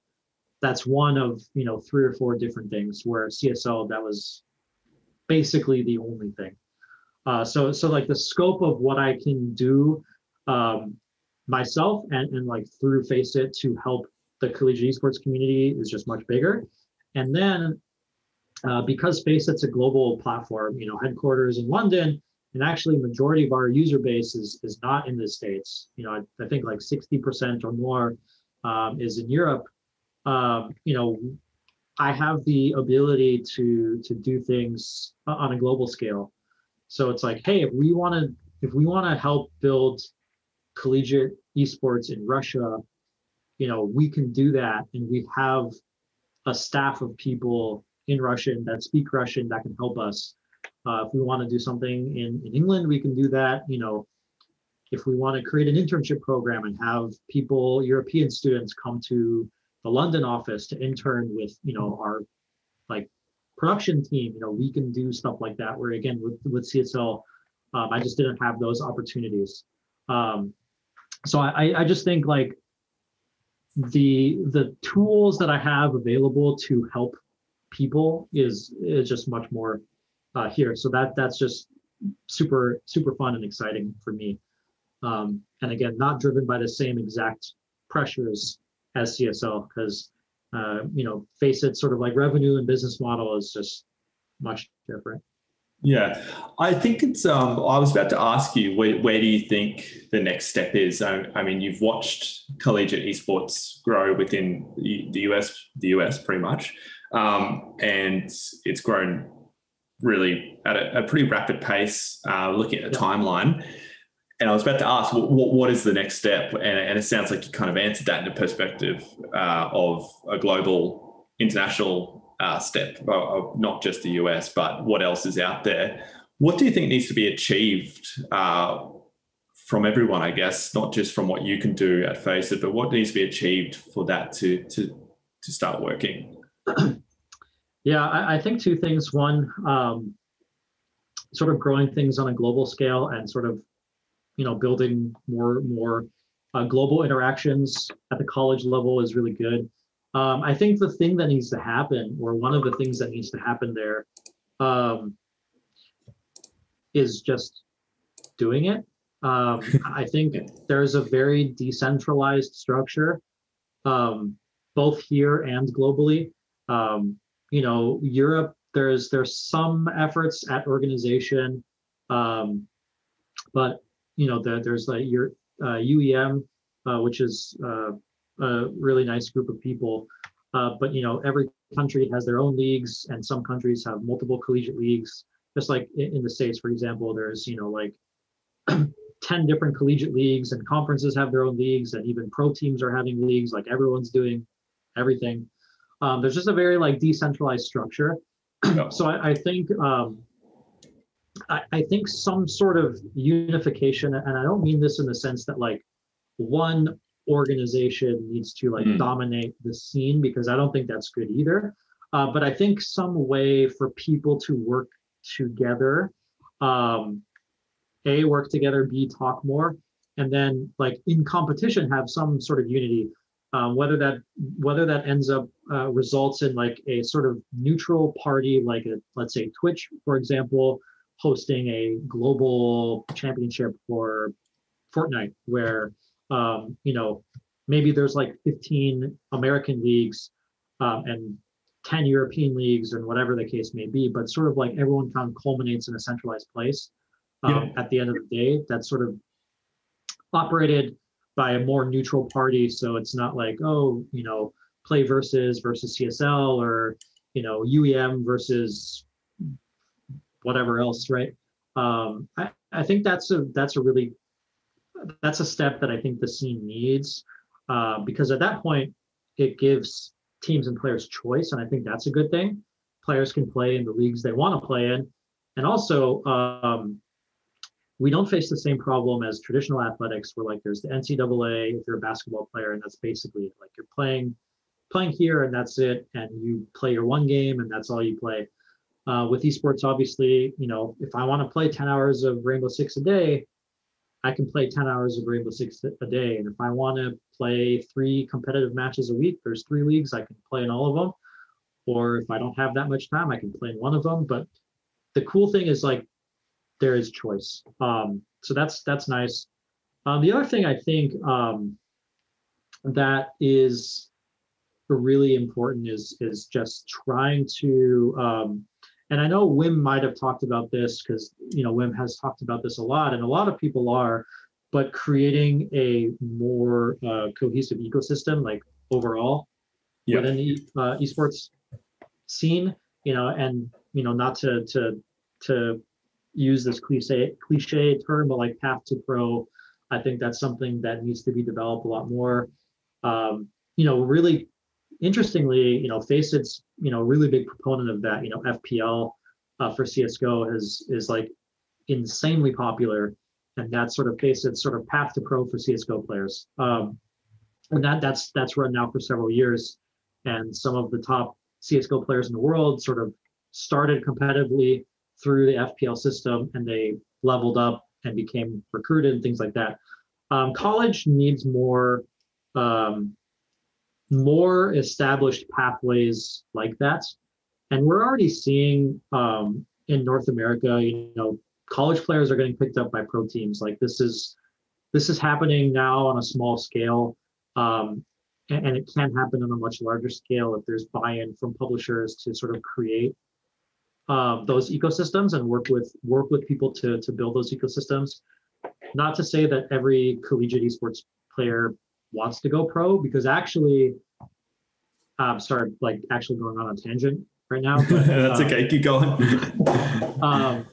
Speaker 3: that's one of you know three or four different things where CSL that was basically the only thing. Uh, so so like the scope of what I can do um, myself and, and like through Faceit to help the collegiate esports community is just much bigger. And then uh, because Faceit's a global platform, you know, headquarters in London, and actually majority of our user base is, is not in the States. You know, I, I think like 60% or more um, is in Europe. Um, you know, I have the ability to to do things on a global scale. So it's like, hey, if we want to if we want to help build collegiate esports in Russia, you know, we can do that, and we have a staff of people in Russian that speak Russian that can help us. Uh, if we want to do something in, in England, we can do that. You know, if we want to create an internship program and have people, European students, come to the London office to intern with, you know, our like production team, you know, we can do stuff like that. Where again, with with CSL, um, I just didn't have those opportunities. Um, so I I just think like the the tools that I have available to help people is is just much more uh, here. So that that's just super super fun and exciting for me. Um, and again, not driven by the same exact pressures as CSL because uh, you know, FACEIT, sort of like revenue and business model is just much different.
Speaker 2: Yeah, I think it's. Um, I was about to ask you, where, where do you think the next step is? I, I, mean, you've watched collegiate esports grow within the US, the US, pretty much, um, and it's grown really at a, a pretty rapid pace. Uh, looking at the yeah. timeline, and I was about to ask, what, what is the next step? And, and, it sounds like you kind of answered that in the perspective uh, of a global, international uh, step, not just the US, but what else is out there. What do you think needs to be achieved uh, from everyone, I guess, not just from what you can do at Faceit, but what needs to be achieved for that to, to, to start working?
Speaker 3: Yeah, I, I think two things. One, um, sort of growing things on a global scale and sort of, you know, building more more uh, global interactions at the college level is really good. Um, I think the thing that needs to happen, or one of the things that needs to happen there, um, is just doing it. Um, I think there's a very decentralized structure, um, both here and globally. Um, you know, Europe, there's there's some efforts at organization, um, but you know, the, there's like your uh, UEM, uh, which is uh, a really nice group of people. Uh, but you know, every country has their own leagues, and some countries have multiple collegiate leagues. Just like in, in the states, for example, there's you know like 10 different collegiate leagues, and conferences have their own leagues, and even pro teams are having leagues. Like everyone's doing everything. Um, there's just a very like decentralized structure. so I, I think um, I, I think some sort of unification, and I don't mean this in the sense that like one organization needs to like mm. dominate the scene because I don't think that's good either. Uh, but I think some way for people to work together, um, a work together, b talk more, and then like in competition have some sort of unity. Um, whether that whether that ends up uh, results in like a sort of neutral party, like a, let's say Twitch, for example, hosting a global championship for Fortnite, where um, you know, maybe there's like 15 American leagues um, and 10 European leagues and whatever the case may be, but sort of like everyone kind of culminates in a centralized place um, yeah. at the end of the day that's sort of operated by a more neutral party. So it's not like, oh, you know, PlayVS versus CSL or, you know, UEM versus whatever else, right? Um, I, I think that's a that's a really that's a step that I think the scene needs uh, because at that point it gives teams and players choice, and I think that's a good thing. Players can play in the leagues they want to play in, and also um, we don't face the same problem as traditional athletics, where like there's the NCAA if you're a basketball player, and that's basically like you're playing playing here and that's it, and you play your one game and that's all you play. Uh, with esports, obviously, you know, if I want to play 10 hours of Rainbow Six a day, I can play 10 hours of Rainbow Six a day. And if I want to play three competitive matches a week, there's three leagues, I can play in all of them. Or if I don't have that much time, I can play in one of them. But the cool thing is like there is choice. Um, so that's that's nice. Um, the other thing I think um, that is really important is is just trying to um, and I know Wim might have talked about this because you know Wim has talked about this a lot, and a lot of people are, but creating a more uh, cohesive ecosystem, like overall, within the uh, esports scene, you know, and you know, not to to to use this cliche cliche term, but like path to pro, I think that's something that needs to be developed a lot more. Um, you know, really interestingly, you know, Faceit's, you know, really big proponent of that. You know, FPL uh, for CS:GO is is like insanely popular, and that's sort of Faceit's sort of path to pro for CS:GO players. Um, and that that's that's run now for several years, and some of the top CS:GO players in the world sort of started competitively through the FPL system, and they leveled up and became recruited and things like that. Um, college needs more um, more established pathways like that. And we're already seeing um, in North America, you know, college players are getting picked up by pro teams. Like this is this is happening now on a small scale. Um, and, and, it can happen on a much larger scale if there's buy-in from publishers to sort of create uh, those ecosystems and work with work with people to to build those ecosystems. Not to say that every collegiate esports player wants to go pro because actually um sorry like actually going on a tangent right now
Speaker 2: but, that's um, okay keep going.
Speaker 3: um,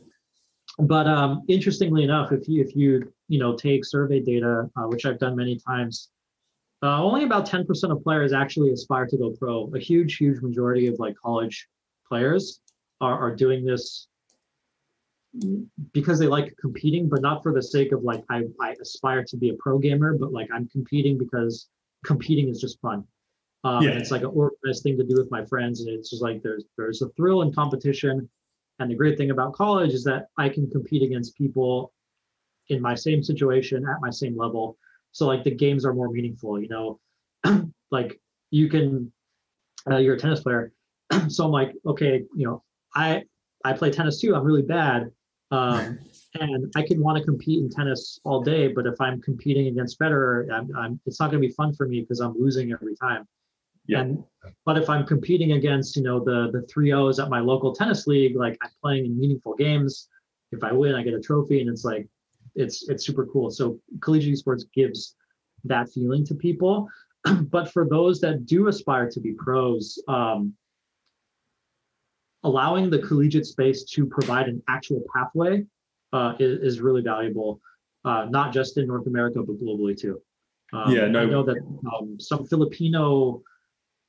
Speaker 3: but um, interestingly enough if you if you you know take survey data uh, which i've done many times uh, only about 10% of players actually aspire to go pro. A huge huge majority of like college players are, are doing this because they like competing, but not for the sake of like I, I aspire to be a pro gamer, but like I'm competing because competing is just fun. Um, yeah. It's like an organized thing to do with my friends, and it's just like there's there's a thrill in competition. And the great thing about college is that I can compete against people in my same situation at my same level. So like the games are more meaningful. You know, like you can uh, you're a tennis player, so I'm like okay, you know I I play tennis too. I'm really bad, um, and I can want to compete in tennis all day, but if I'm competing against Federer, I'm, I'm, it's not going to be fun for me because I'm losing every time. Yeah. And but if I'm competing against, you know, the the three O's at my local tennis league, like I'm playing in meaningful games. If I win, I get a trophy, and it's like it's it's super cool. So collegiate sports gives that feeling to people. but for those that do aspire to be pros, um, allowing the collegiate space to provide an actual pathway uh, is, is, really valuable, uh, not just in North America, but globally too. Um, yeah, no. I know that um, some Filipino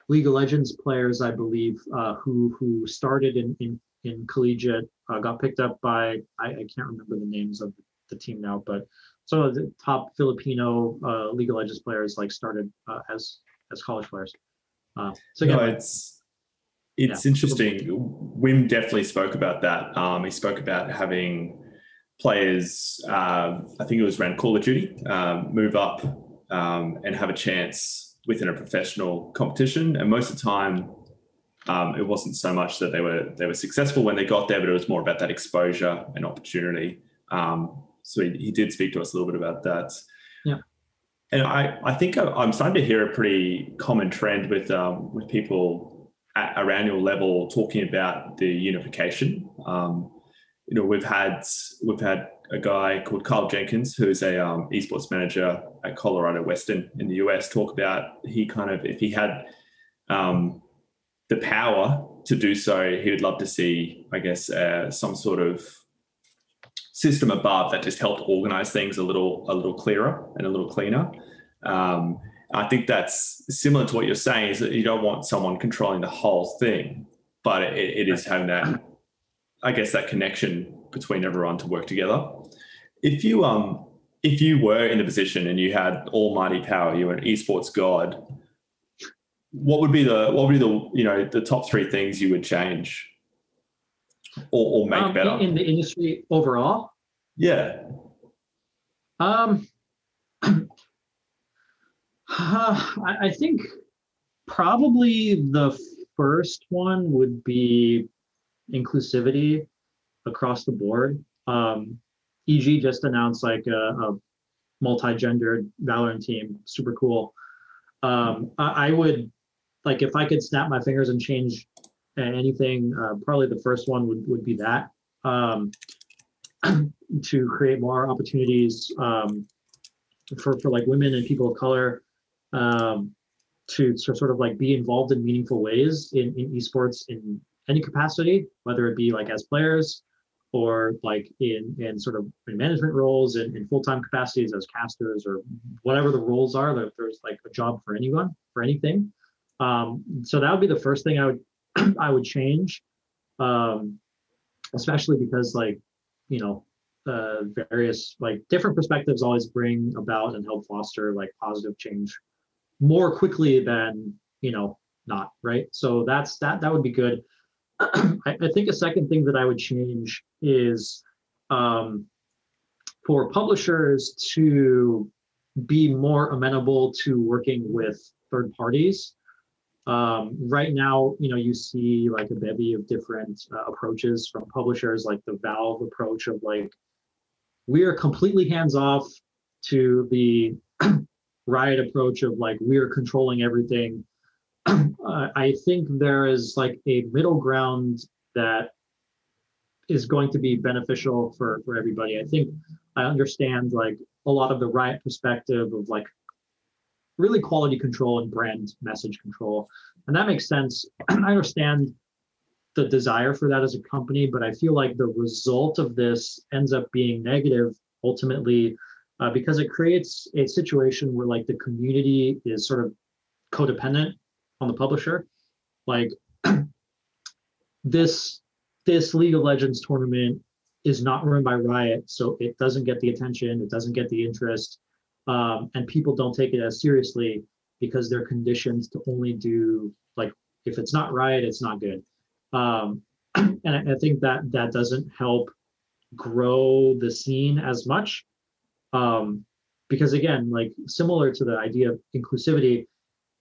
Speaker 3: League of Legends players, I believe, uh, who who started in in, in collegiate, uh, got picked up by I, I, can't remember the names of the team now, but some of the top Filipino uh, League of Legends players like started uh, as as college players.
Speaker 2: so yeah, no, it's it's yeah. interesting. Wim definitely spoke about that. Um, he spoke about having players, uh, I think it was around Call of Duty, um, move up um, and have a chance within a professional competition. And most of the time, um, it wasn't so much that they were they were successful when they got there, but it was more about that exposure and opportunity. Um, so he, he did speak to us a little bit about that.
Speaker 3: Yeah.
Speaker 2: And I, I think I'm starting to hear a pretty common trend with um, with people at, our annual level talking about the unification. Um, you know, we've had we've had a guy called Kyle Jenkins, who's a um, esports manager at Colorado Western in the US, talk about he kind of if he had um, the power to do so, he would love to see, I guess, uh, some sort of system above that just helped organize things a little a little clearer and a little cleaner. Um, I think that's similar to what you're saying is that you don't want someone controlling the whole thing, but it, it is having that, I guess, that connection between everyone to work together. If you um if you were in a position and you had almighty power, you were an esports god, what would be the what would be the you know the top three things you would change or, or make
Speaker 3: um,
Speaker 2: better
Speaker 3: in the industry overall?
Speaker 2: Yeah.
Speaker 3: Um, I, I think probably the first one would be inclusivity across the board. Um, EG just announced like a, a multi-gendered Valorant team, super cool. Um, I, I, would like if I could snap my fingers and change anything, uh, probably the first one would would be that um, to create more opportunities um, for for like women and people of color um, to, to sort of like be involved in meaningful ways in, in esports in any capacity, whether it be like as players or like in in sort of in management roles and in, in full-time capacities as casters or whatever the roles are that there's like a job for anyone for anything. Um, so that would be the first thing i would i would change um, especially because like you know uh, various like different perspectives always bring about and help foster like positive change more quickly than you know not right so that's that that would be good I, I, think a second thing that I would change is um, for publishers to be more amenable to working with third parties. Um, right now, you know, you see like a bevy of different uh, approaches from publishers, like the Valve approach of like, we are completely hands off to the Riot approach of like, we are controlling everything uh, I think there is like a middle ground that is going to be beneficial for for everybody. I think I understand like a lot of the riot perspective of like really quality control and brand message control, and that makes sense. I understand the desire for that as a company, but I feel like the result of this ends up being negative ultimately uh, because it creates a situation where like the community is sort of codependent on the publisher. Like this this League of Legends tournament is not run by Riot, so it doesn't get the attention, it doesn't get the interest, um, and people don't take it as seriously because they're conditioned to only do like if it's not Riot, it's not good. Um, and I, I think that that doesn't help grow the scene as much um, because again, like similar to the idea of inclusivity,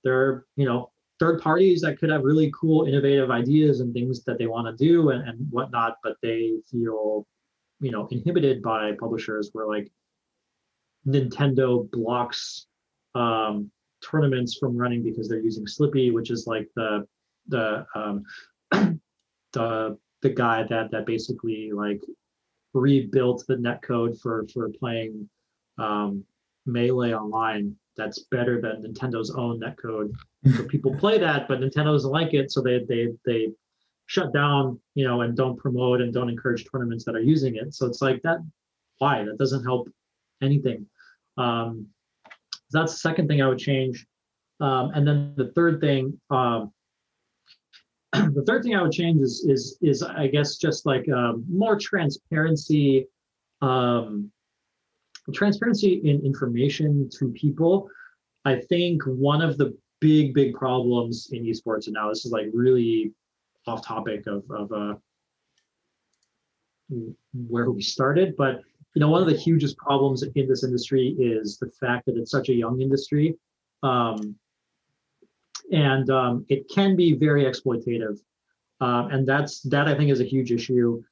Speaker 3: there are you know third parties that could have really cool, innovative ideas and things that they want to do and, and whatnot, but they feel, you know, inhibited by publishers where like Nintendo blocks um, tournaments from running because they're using Slippi, which is like the the um, the the guy that that basically like rebuilt the netcode for for playing um, melee online that's better than Nintendo's own netcode. So people play that, but Nintendo doesn't like it, so they they they shut down, you know, and don't promote and don't encourage tournaments that are using it. So it's like that. Why? That doesn't help anything. Um, that's the second thing I would change. Um, and then the third thing, um, the third thing I would change is is is I guess just like um, more transparency um, transparency in information to people, I think one of the big, big problems in esports, and now this is like really off topic of, of uh, where we started, but you know, one of the hugest problems in this industry is the fact that it's such a young industry. Um, and um, it can be very exploitative. Uh, and that's that I think is a huge issue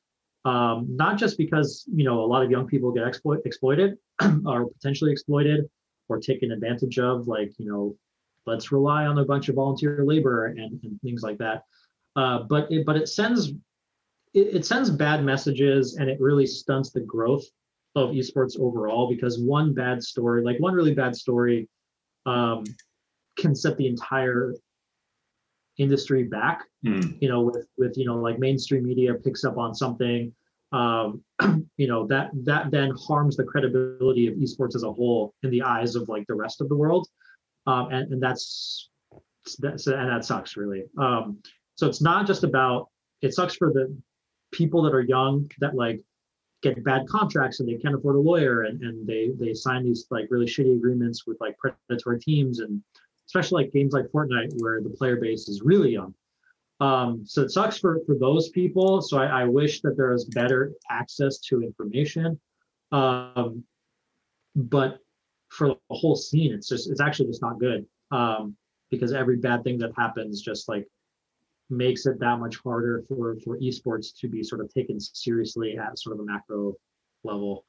Speaker 3: um, not just because you know a lot of young people get exploit, exploited or potentially exploited, or taken advantage of, like you know, let's rely on a bunch of volunteer labor and, and things like that. Uh, but it, but it sends it, it sends bad messages and it really stunts the growth of esports overall because one bad story, like one really bad story, um, can set the entire industry back.
Speaker 2: Mm.
Speaker 3: You know, with with you know like mainstream media picks up on something, um, you know that that then harms the credibility of esports as a whole in the eyes of like the rest of the world, um, and and that's that's and that sucks really. Um, so it's not just about it sucks for the people that are young that like get bad contracts and they can't afford a lawyer and, and they they sign these like really shitty agreements with like predatory teams and especially like games like Fortnite where the player base is really young. Um, so it sucks for for those people. So I, I wish that there was better access to information. Um, but for the whole scene, it's just it's actually just not good. Um, because every bad thing that happens just like makes it that much harder for for esports to be sort of taken seriously at sort of a macro level.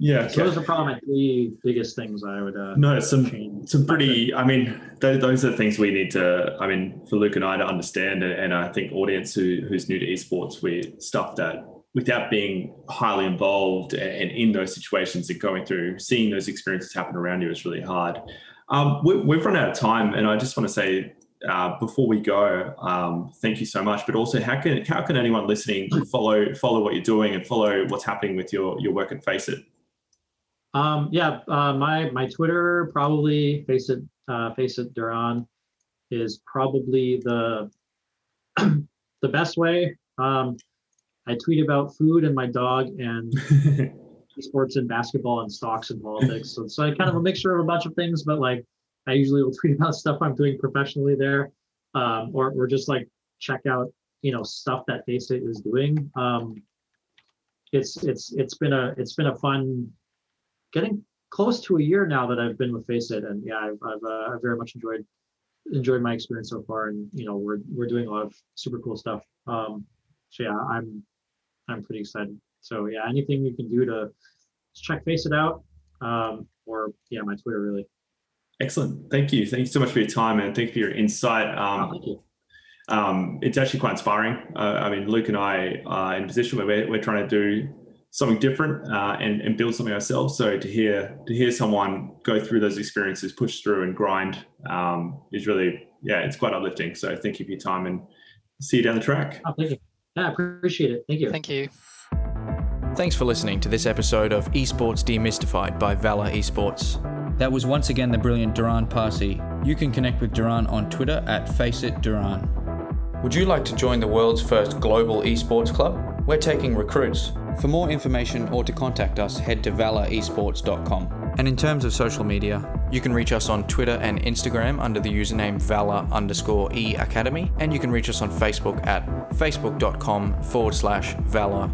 Speaker 2: Yeah.
Speaker 3: So those are probably my three biggest things I would uh,
Speaker 2: No, some
Speaker 3: change.
Speaker 2: some pretty. I mean, those, those are the things we need to. I mean, for Luke and I to understand, and, and I think audience who who's new to esports, we stuff that without being highly involved and in those situations and going through, seeing those experiences happen around you is really hard. Um, we, we've run out of time, and I just want to say uh, before we go, um, thank you so much. But also, how can how can anyone listening follow follow what you're doing and follow what's happening with your your work at Faceit?
Speaker 3: Um, yeah, uh, my my Twitter probably Faceit uh, Faceit Duran is probably the the best way. Um, I tweet about food and my dog and sports and basketball and stocks and politics. So it's like kind of a mixture of a bunch of things, but like I usually will tweet about stuff I'm doing professionally there, um, or or just like check out you know stuff that Faceit is doing. Um, it's it's it's been a it's been a fun getting close to a year now that I've been with Faceit, and yeah, I've I've, uh, I've very much enjoyed enjoyed my experience so far, and you know we're we're doing a lot of super cool stuff. Um, so yeah, I'm I'm pretty excited. So yeah, anything you can do to check Faceit out, um, or yeah, my Twitter really.
Speaker 2: Excellent. Thank you. Thank you so much for your time and thank you for your insight. Um,
Speaker 3: Oh, thank you.
Speaker 2: um, it's actually quite inspiring. Uh, I mean, Luke and I are in a position where we're, we're trying to do something different uh, and, and build something ourselves. So to hear to hear someone go through those experiences, push through and grind um, is really yeah, it's quite uplifting. So thank you for your time and see you down the track.
Speaker 3: Oh, thank you. Yeah, I appreciate it. Thank you.
Speaker 4: Thank you.
Speaker 1: Thanks for listening to this episode of Esports Demystified by Valor Esports. That was once again the brilliant Duran Parsi. You can connect with Duran on Twitter at FaceItDuran. Would you like to join the world's first global esports club? We're taking recruits. For more information or to contact us, head to valoresports.com. And in terms of social media, you can reach us on Twitter and Instagram under the username valor underscore e academy, and you can reach us on Facebook at facebook.com forward slash valor